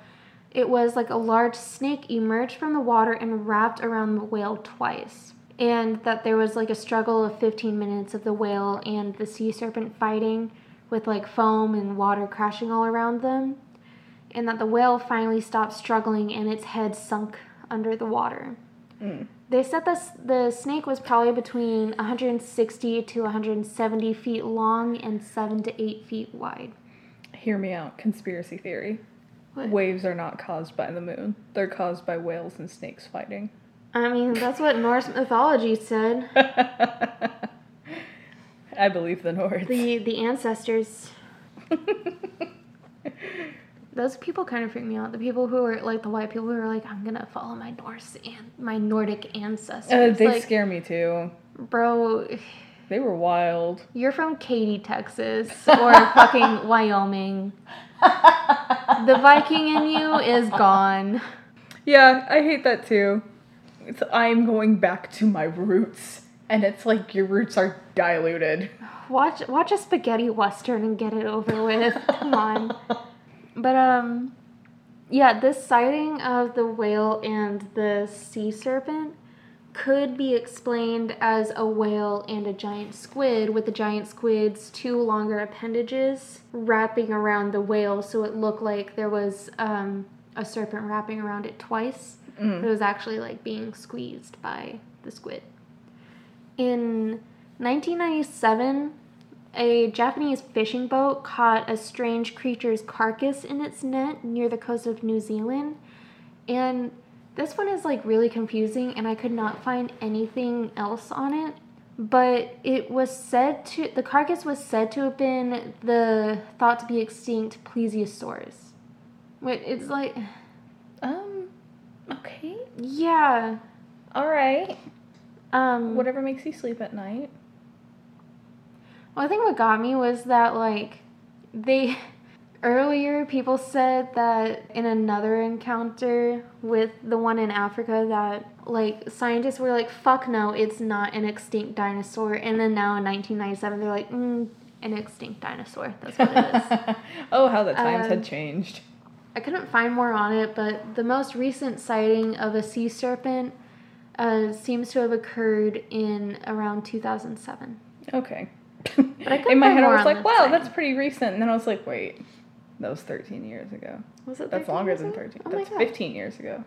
it was like a large snake emerged from the water and wrapped around the whale twice. And that there was like a struggle of 15 minutes of the whale and the sea serpent fighting with like foam and water crashing all around them. And that the whale finally stopped struggling and its head sunk under the water. Mm. They said the, the snake was probably between 160 to 170 feet long and 7 to 8 feet wide. Hear me out. Conspiracy theory. What? Waves are not caused by the moon. They're caused by whales and snakes fighting. I mean, that's what Norse mythology said. I believe the Norse. The the ancestors. Those people kind of freak me out. The people who are like the white people who are like, I'm gonna follow my Norse and my Nordic ancestors. Uh, they like, scare me too. bro, They were wild. you're from Katy, Texas, or fucking Wyoming. The Viking in you is gone. Yeah, I hate that too. It's I'm going back to my roots, and it's like your roots are diluted. Watch watch a spaghetti western and get it over with. Come on. But um yeah, this sighting of the whale and the sea serpent could be explained as a whale and a giant squid with the giant squid's two longer appendages wrapping around the whale so it looked like there was um, a serpent wrapping around it twice. Mm. It was actually like being squeezed by the squid. In 1997, a Japanese fishing boat caught a strange creature's carcass in its net near the coast of New Zealand. And this one is like really confusing, and I could not find anything else on it. But it was said to, the carcass was said to have been the thought to be extinct plesiosaurus. Wait, it's like, Um. Okay. yeah. All right. Um, Whatever makes you sleep at night. Well, I think what got me was that like they Earlier, people said that in another encounter with the one in Africa, that like scientists were like, "Fuck no, it's not an extinct dinosaur," and then now in 1997, they're like, mm, "An extinct dinosaur. That's what it is." oh, how the times Um, had changed. I couldn't find more on it, but the most recent sighting of a sea serpent uh, seems to have occurred in around 2007. Okay. I couldn't In my head, I was like, wow, that's pretty recent. And then I was like, wait, that was 13 years ago. Was it? That's longer than ago? 13. Oh that's 15 years ago.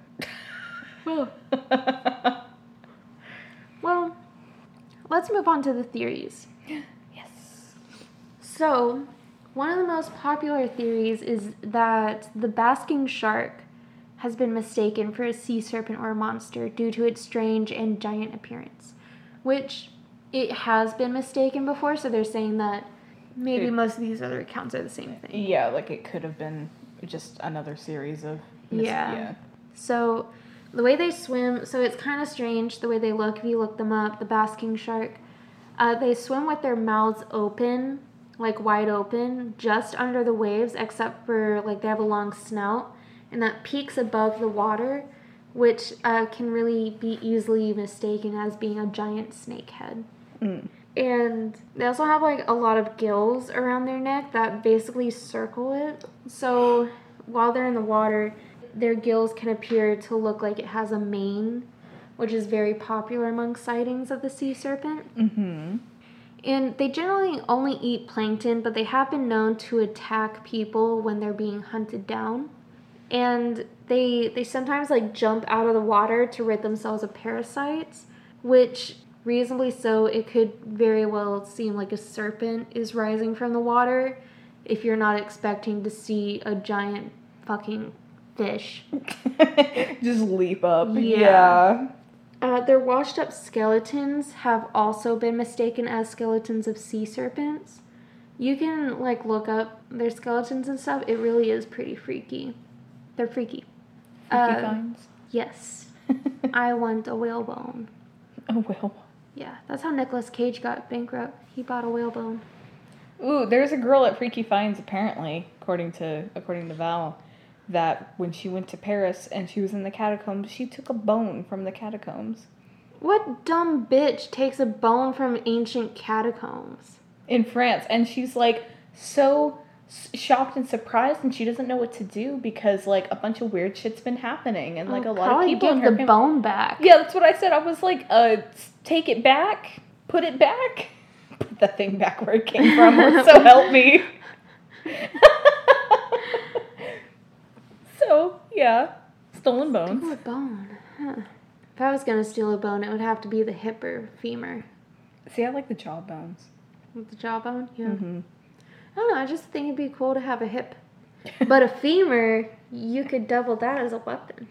Well, well, let's move on to the theories. yes. So, one of the most popular theories is that the basking shark has been mistaken for a sea serpent or a monster due to its strange and giant appearance, which it has been mistaken before, so they're saying that maybe It- most of these other accounts are the same thing. Yeah, like it could have been just another series of. mis- Yeah. So, the way they swim, so it's kind of strange the way they look. If you look them up, the basking shark, uh, they swim with their mouths open, like wide open, just under the waves, except for like they have a long snout, and that peaks above the water, which uh, can really be easily mistaken as being a giant snake head. Mm. And they also have like a lot of gills around their neck that basically circle it. So while they're in the water, their gills can appear to look like it has a mane, which is very popular among sightings of the sea serpent. Mm-hmm. And they generally only eat plankton, but they have been known to attack people when they're being hunted down. And they they sometimes like jump out of the water to rid themselves of parasites, which reasonably so it could very well seem like a serpent is rising from the water if you're not expecting to see a giant fucking fish. just leap up. Yeah. Yeah. Uh, their washed up skeletons have also been mistaken as skeletons of sea serpents. You can like look up their skeletons and stuff. It really is pretty freaky. They're freaky. Freaky Uh, finds. Yes. I want a whalebone. oh well. Yeah, that's how Nicolas Cage got bankrupt. He bought a whalebone. Ooh, there's a girl at Freaky Finds apparently, according to according to Val, that when she went to Paris and she was in the catacombs, she took a bone from the catacombs What dumb bitch takes a bone from ancient catacombs? in France, and she's like so shocked and surprised, and she doesn't know what to do because like a bunch of weird shit's been happening, and like Oh, a lot of people give in her the fam- bone back. Yeah, that's what I said. I was like, uh, take it back, put it back, put the thing back where it came from, or so help me. so, yeah, stolen bones. Steal a bone. Huh. If I was gonna steal a bone, it would have to be the hip or femur. See, I like the jaw bones. With the jawbone? Yeah. Mm-hmm. I don't know, I just think it'd be cool to have a hip. But a femur, you could double that as a weapon.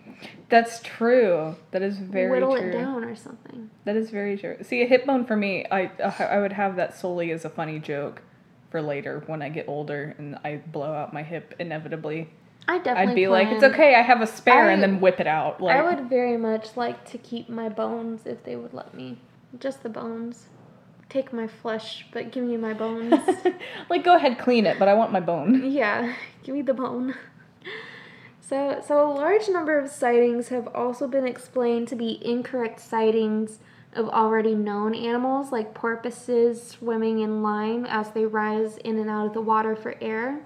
That's true. That is very Whittle true. it down or something. That is very true. See, a hip bone for me, I I would have that solely as a funny joke for later when I get older and I blow out my hip inevitably. I definitely I'd be like, it's okay, I have a spare, and then whip it out. Like, I would very much like to keep my bones if they would let me. Just the bones. Take my flesh, but give me my bones. like, go ahead, clean it, but I want my bone. Yeah, give me the bone. So, so a large number of sightings have also been explained to be incorrect sightings of already known animals like porpoises swimming in line as they rise in and out of the water for air,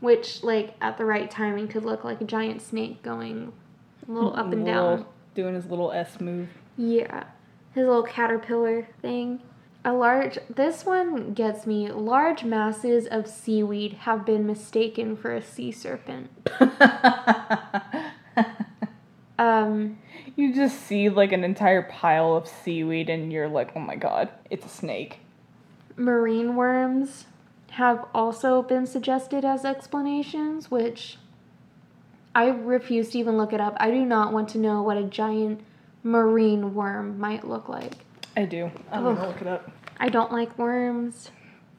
which like at the right timing could look like a giant snake going a little up and down. Doing his little S move. Yeah, his little caterpillar thing. A large, this one gets me. Large masses of seaweed have been mistaken for a sea serpent. Um, you just see like an entire pile of seaweed, and you're like, oh my god, it's a snake. marine worms have also been suggested as explanations, which I refuse to even look it up. I do not want to know what a giant marine worm might look like. I do. I'm Ugh. gonna look it up. I don't like worms.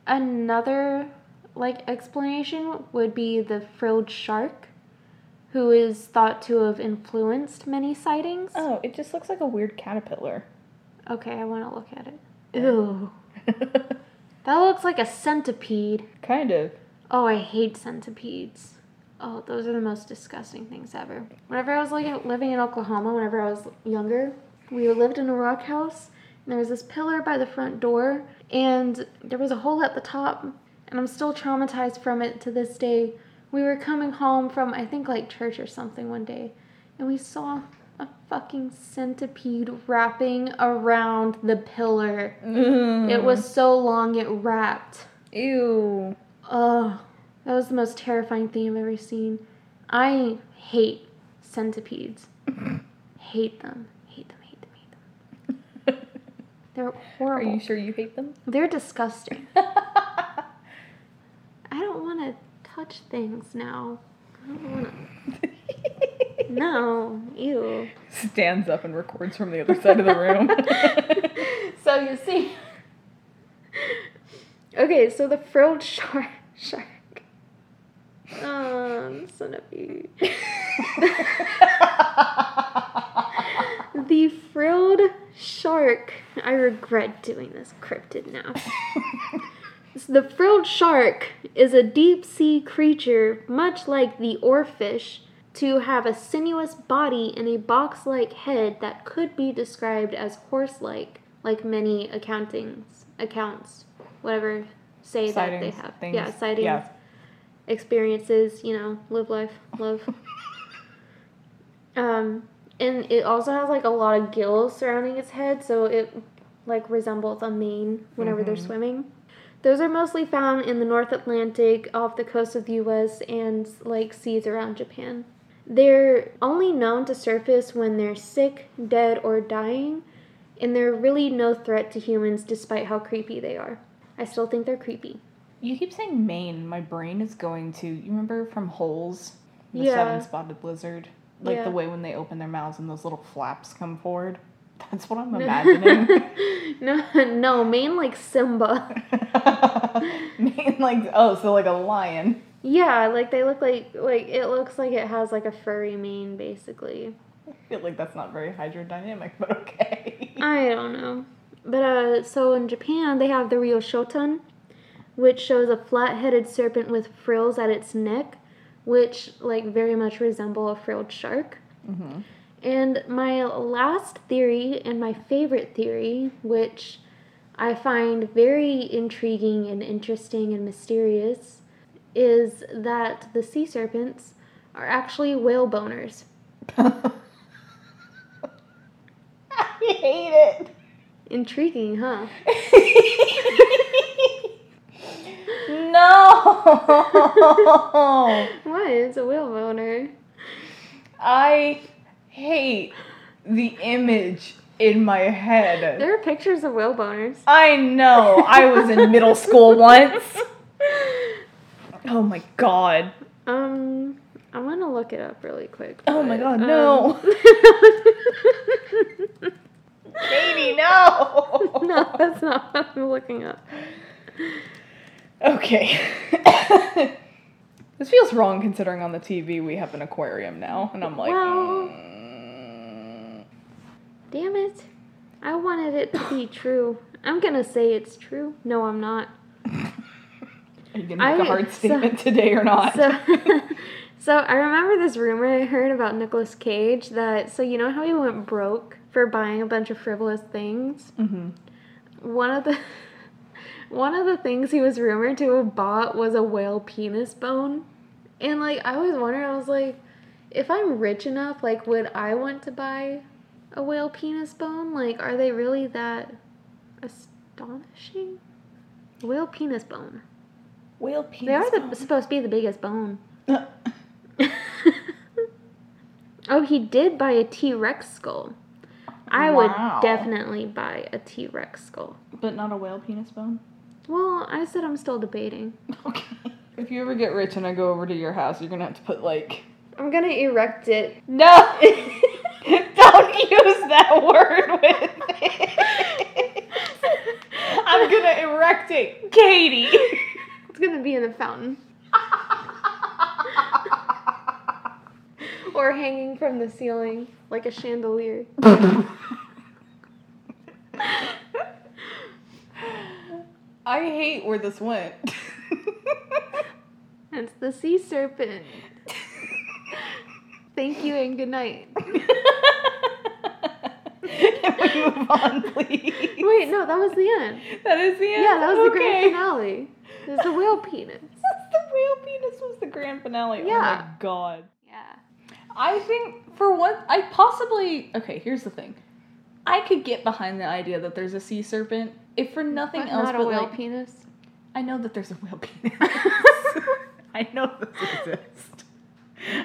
Another like explanation would be the frilled shark, who is thought to have influenced many sightings. Oh, it just looks like a weird caterpillar. Okay, I want to look at it. Ew. That looks like a centipede. kind of. Oh, I hate centipedes. Oh, those are the most disgusting things ever. Whenever I was like living in Oklahoma, whenever I was younger, we lived in a rock house, there was this pillar by the front door, and there was a hole at the top, and I'm still traumatized from it to this day. We were coming home from I think like church or something one day, and we saw a fucking centipede wrapping around the pillar. Mm. It was so long it wrapped. Ew. Oh, that was the most terrifying thing I've ever seen. I hate centipedes. Hate them. Hate them. Hate them. They're horrible. Are you sure you hate them? They're disgusting. I don't want to touch things now. I don't want to. No, ew. Stands up and records from the other side of the room. so you see. Okay, so the frilled shark. Shark. Um, centipede. the frilled shark. I regret doing this cryptid now. The frilled shark is a deep sea creature, much like the oarfish, to have a sinuous body and a box like head that could be described as horse like, like many accountings, accounts, whatever say that they have. things, Yeah, sightings, yeah. experiences, you know, live life, love. um, and it also has like a lot of gills surrounding its head, so it like resembles a mane whenever they're Mhm. swimming. Those are mostly found in the North Atlantic off the coast of the US and like seas around Japan. They're only known to surface when they're sick, dead, or dying, and they're really no threat to humans despite how creepy they are. I still think they're creepy. You keep saying mane. My brain is going to. You remember from Holes, the Yeah. seven spotted lizard? Like Yeah. the way when they open their mouths and those little flaps come forward? That's what I'm imagining. no, no, mane like Simba. mane, like, oh, so like a lion. Yeah, like they look like like it looks like it has like a furry mane basically. I feel like that's not very hydrodynamic, but okay. I don't know. But uh so in Japan they have the Ryoshoten, which shows a flat-headed serpent with frills at its neck, which like very much resemble a frilled shark. hmm And my last theory and my favorite theory, which I find very intriguing and interesting and mysterious, is that the sea serpents are actually whale boners. I hate it. Intriguing, huh? no. What is a boner? I hate the image in my head. There are pictures of whale boners. I know. I was in middle school once. Oh my god. Um, I'm gonna look it up really quick. Oh my but, God, um, no. Katie, no. no, that's not what I'm looking up. Okay. this feels wrong considering on the TV we have an aquarium now, and I'm like, Well- mm, Damn it. I wanted it to be true. I'm gonna say it's true. No, I'm not. are you gonna make a I- hard so- statement today or not? So, so I remember this rumor I heard about Nicolas Cage that so you know how he went broke for buying a bunch of frivolous things. hmm One of the one of the things he was rumored to have bought was a whale penis bone, and like I was wondering, I was like, if I'm rich enough, like would I want to buy a whale penis bone? Like, are they really that astonishing? Whale penis bone. Whale penis. They are the, supposed to be the biggest bone. bone. oh, he did buy a T Rex skull. I Wow. would definitely buy a T Rex skull. but not a whale penis bone. Well, I said I'm still debating. Okay. If you ever get rich and I go over to your house, you're gonna have to put like. I'm gonna erect it. No! Don't use that word with it. I'm gonna erect it, Katie. It's gonna be in a fountain. Or hanging from the ceiling like a chandelier. I hate where this went. It's the sea serpent. Thank you and good night. Can we move on, please? Wait, no, that was the end. That is the end. Yeah, that was the grand finale. There's the whale penis. the whale penis was the grand finale. Oh Yeah. my god. Yeah. I think for what I possibly okay. Here's the thing. I could get behind the idea that there's a sea serpent if for nothing But else not a but whale like penis. I know that there's a whale penis. I know this exists.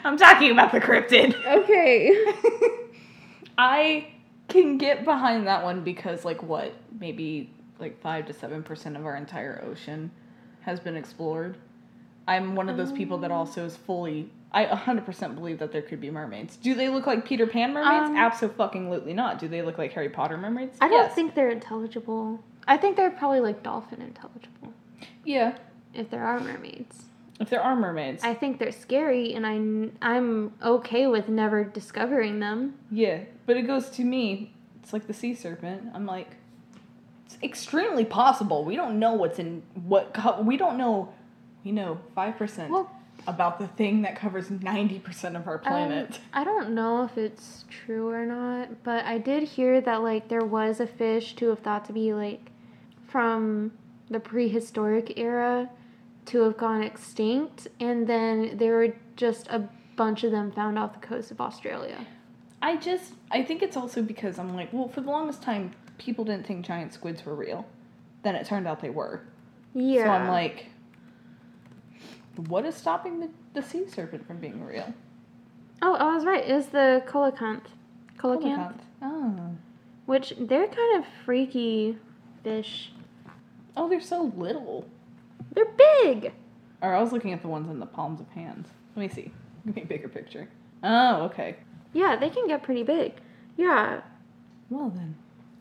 I'm talking about the cryptid. Okay. I can get behind that one because like what maybe like five to seven percent of our entire ocean has been explored. I'm one of those people that also is fully. I 100% believe that there could be mermaids. Do they look like Peter Pan mermaids? Um, Absolutely not. Do they look like Harry Potter mermaids? I don't Yes. think they're intelligible. I think they're probably like dolphin intelligible Yeah, if there are mermaids. if there are mermaids. I think they're scary, and I I'm okay with never discovering them. Yeah, but it goes to me. It's like the sea serpent. I'm like, it's extremely possible. We don't know what's in what. Co- we don't know. We know five percent Well- about the thing that covers ninety percent of our planet. Um, I don't know if it's true or not, but I did hear that like there was a fish to have thought to be like from the prehistoric era to have gone extinct, and then there were just a bunch of them found off the coast of Australia. I just. I think it's also because I'm like, well, for the longest time, people didn't think giant squids were real. Then it turned out they were. Yeah. So I'm like, what is stopping the, the sea serpent from being real? oh, I was right. Is the coelacanth, coelacanth, Coelacanth. Oh. Ah. which they're kind of freaky fish. Oh, they're so little. They're big. Or I was looking at the ones in the palms of hands. Let me see. Give me a bigger picture. Oh, okay. Yeah, they can get pretty big. Yeah, Well then.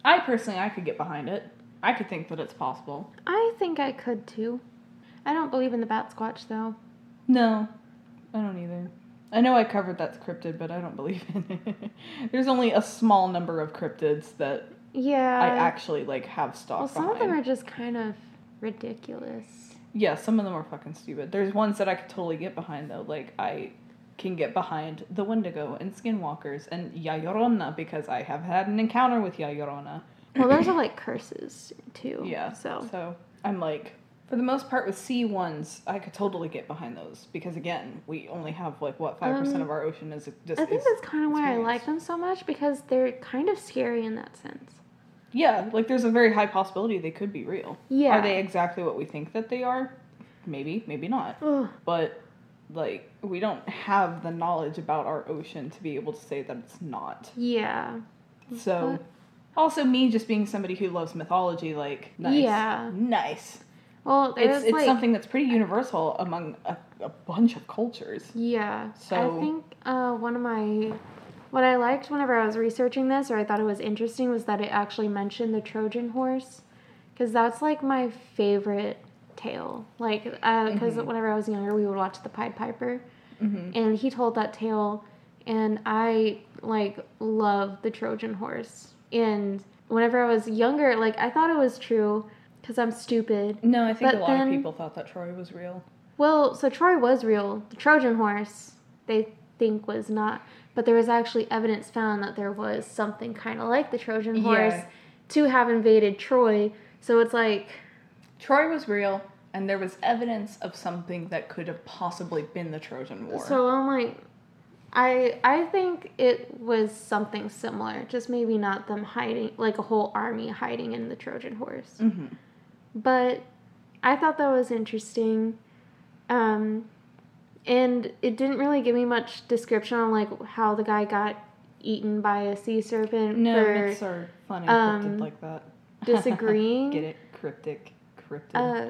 I personally I could get behind it. I could think that it's possible. I think I could too. I don't believe in the Batsquatch though. No. I don't either. I know I covered that's cryptid, but I don't believe in it. There's only a small number of cryptids that Yeah. I actually like have stock well, some behind. of them are just kind of ridiculous. Yeah, some of them are fucking stupid. There's ones that I could totally get behind though. Like I can get behind the Wendigo and Skinwalkers and La Llorona because I have had an encounter with La Llorona. Well, those are like curses too. Yeah. So So I'm like, for the most part with sea ones, I could totally get behind those because again, we only have like what five percent Um, of our ocean is just. I think is that's kind of why I like them so much because they're kind of scary in that sense. Yeah, like there's a very high possibility they could be real. Yeah. Are they exactly what we think that they are? Maybe, maybe not. Ugh. But like we don't have the knowledge about our ocean to be able to say that it's not. Yeah. So also me just being somebody who loves mythology, like nice. Yeah. Nice. Well, It's it's like something that's pretty universal among a, a bunch of cultures. Yeah. So- I think uh, one of my what I liked whenever I was researching this, or I thought it was interesting, was that it actually mentioned the Trojan horse, because that's like my favorite tale. Like, because whenever I was younger, we would watch the Pied Piper, Mm-hmm. and he told that tale, and I like love the Trojan horse. And whenever I was younger, like I thought it was true, because I'm stupid. No, I think But a lot then- of people thought that Troy was real. Well, so Troy was real. The Trojan horse, they think was not. But there was actually evidence found that there was something kind of like the Trojan horse Yeah. to have invaded Troy. So it's like, Troy was real, and there was evidence of something that could have possibly been the Trojan War. so I'm like, I I think it was something similar, just maybe not them hiding like a whole army hiding in the Trojan horse. hmm But I thought that was interesting. Um, and it didn't really give me much description on like how the guy got eaten by a sea serpent No, myths are funny um, cryptid like that. disagreeing. Get it? Cryptic, cryptid. uh,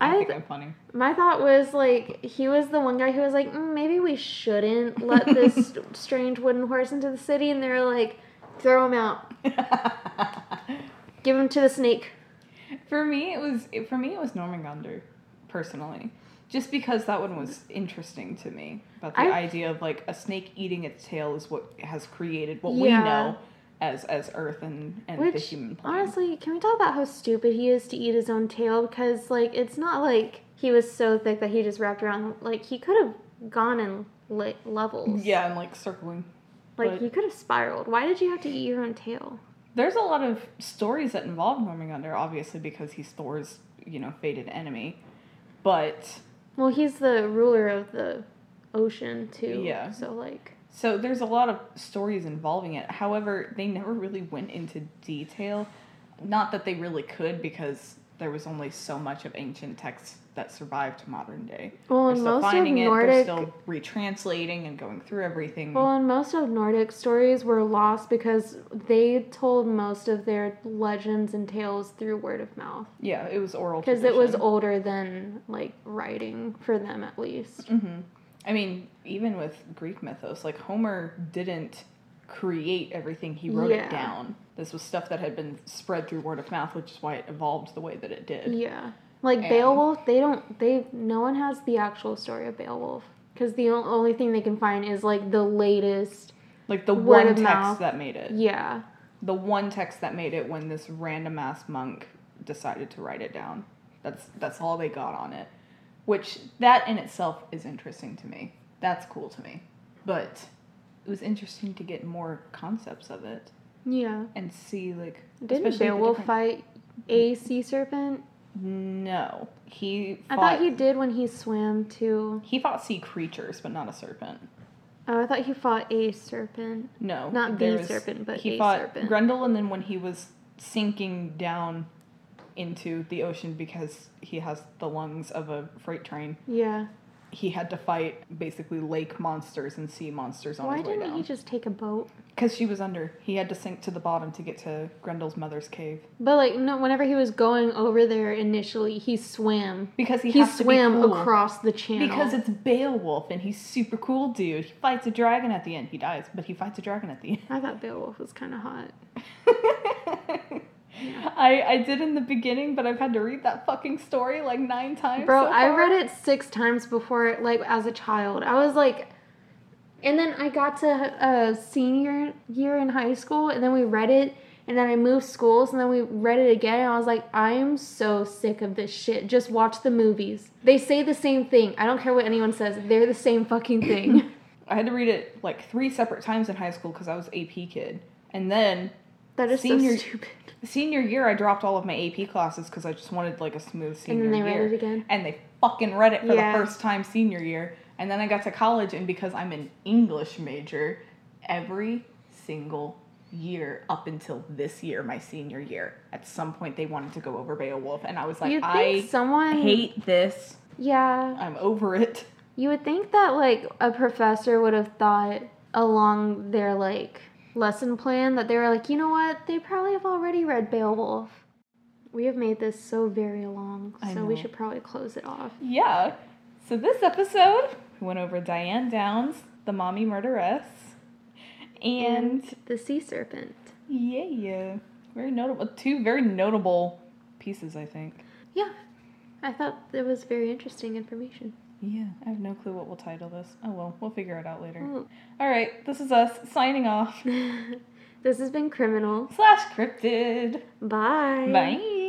I, I think th- I'm funny. my thought was like he was the one guy who was like mm, maybe we shouldn't let this strange wooden horse into the city and they're like throw him out give him to the snake for me, it was for me it was Norman personally, just because that one was interesting to me about the I- idea of like a snake eating its tail is what has created what we know as as Earth and and the Which human plane. honestly, can we talk about how stupid he is to eat his own tail? Because like it's not like he was so thick that he just wrapped around. Like he could have gone in like levels. yeah, and like circling. Like but- he could have spiraled. Why did you have to eat your own tail? There's a lot of stories that involve Jormungandr, obviously because he's Thor's, you know, fated enemy. But Well, he's the ruler of the ocean too. Yeah. So like. so there's a lot of stories involving it. However, they never really went into detail. Not that they really could because there was only so much of ancient texts that survived to modern day. Well, still most of finding it, they're Nordic still retranslating and going through everything. Well, and most of Nordic stories were lost because they told most of their legends and tales through word of mouth. yeah, it was oral Because it was older than, like, writing for them at least. Mm-hmm. I mean, even with Greek mythos, like Homer didn't create everything, he wrote Yeah. it down. This was stuff that had been spread through word of mouth, which is why it evolved the way that it did. Yeah. Like, And- Beowulf, they don't, they, no one has the actual story of Beowulf. Because the only thing they can find is, like, the latest. Like the one text mouth. that made it. Yeah. The one text that made it when this random ass monk decided to write it down. That's that's all they got on it. Which that in itself is interesting to me. That's cool to me. But it was interesting to get more concepts of it Yeah. and see like Didn't Beowulf different- fight a sea serpent? No, he. I thought he did when he swam to. He fought sea creatures, but not a serpent. Oh, I thought he fought a serpent. No, Not the serpent, but he a fought serpent. Grendel, and then when he was sinking down into the ocean because he has the lungs of a freight train, Yeah. He had to fight basically lake monsters and sea monsters on Why his way didn't he just take a boat? Because she was under. He had to sink to the bottom to get to Grendel's mother's cave. But like no, whenever he was going over there initially, he swam. Because he, He, has swam to be cool. across the channel. Because it's Beowulf and he's super cool, dude. He fights a dragon at the end. He dies, but he fights a dragon at the end. I thought Beowulf was kind of hot. I I did in the beginning, but I've had to read that fucking story like nine times. Bro, so I read it six times before, like as a child. I was like, and then I got to uh, senior year in high school, and then we read it, and then I moved schools, and then we read it again, and I was like, I am so sick of this shit. Just watch the movies. They say the same thing. I don't care what anyone says. They're the same fucking thing. I had to read it like three separate times in high school because I was AP kid, and then that is Senior- so stupid. senior year I dropped all of my AP classes because I just wanted like a smooth senior year. And then they year. read it again. and they fucking read it for Yeah. the first time senior year. And then I got to college, and because I'm an English major, every single year up until this year, my senior year, at some point they wanted to go over Beowulf, and I was like, You'd I someone. hate this. Yeah. I'm over it. You would think that like a professor would have thought along their like lesson plan that they were like, you know what? They probably have already read Beowulf. We have made this so very long, I so we should probably close it off. Yeah. So this episode, we went over Diane Downs, the mommy murderess, and the sea serpent. Yeah, yeah, very notable. Two very notable pieces, I think. Yeah, I thought it was very interesting information. Yeah, I have no clue what we'll title this. Oh well, we'll figure it out later. Mm. All right, this is us signing off. this has been criminal. Slash cryptid. Bye. Bye.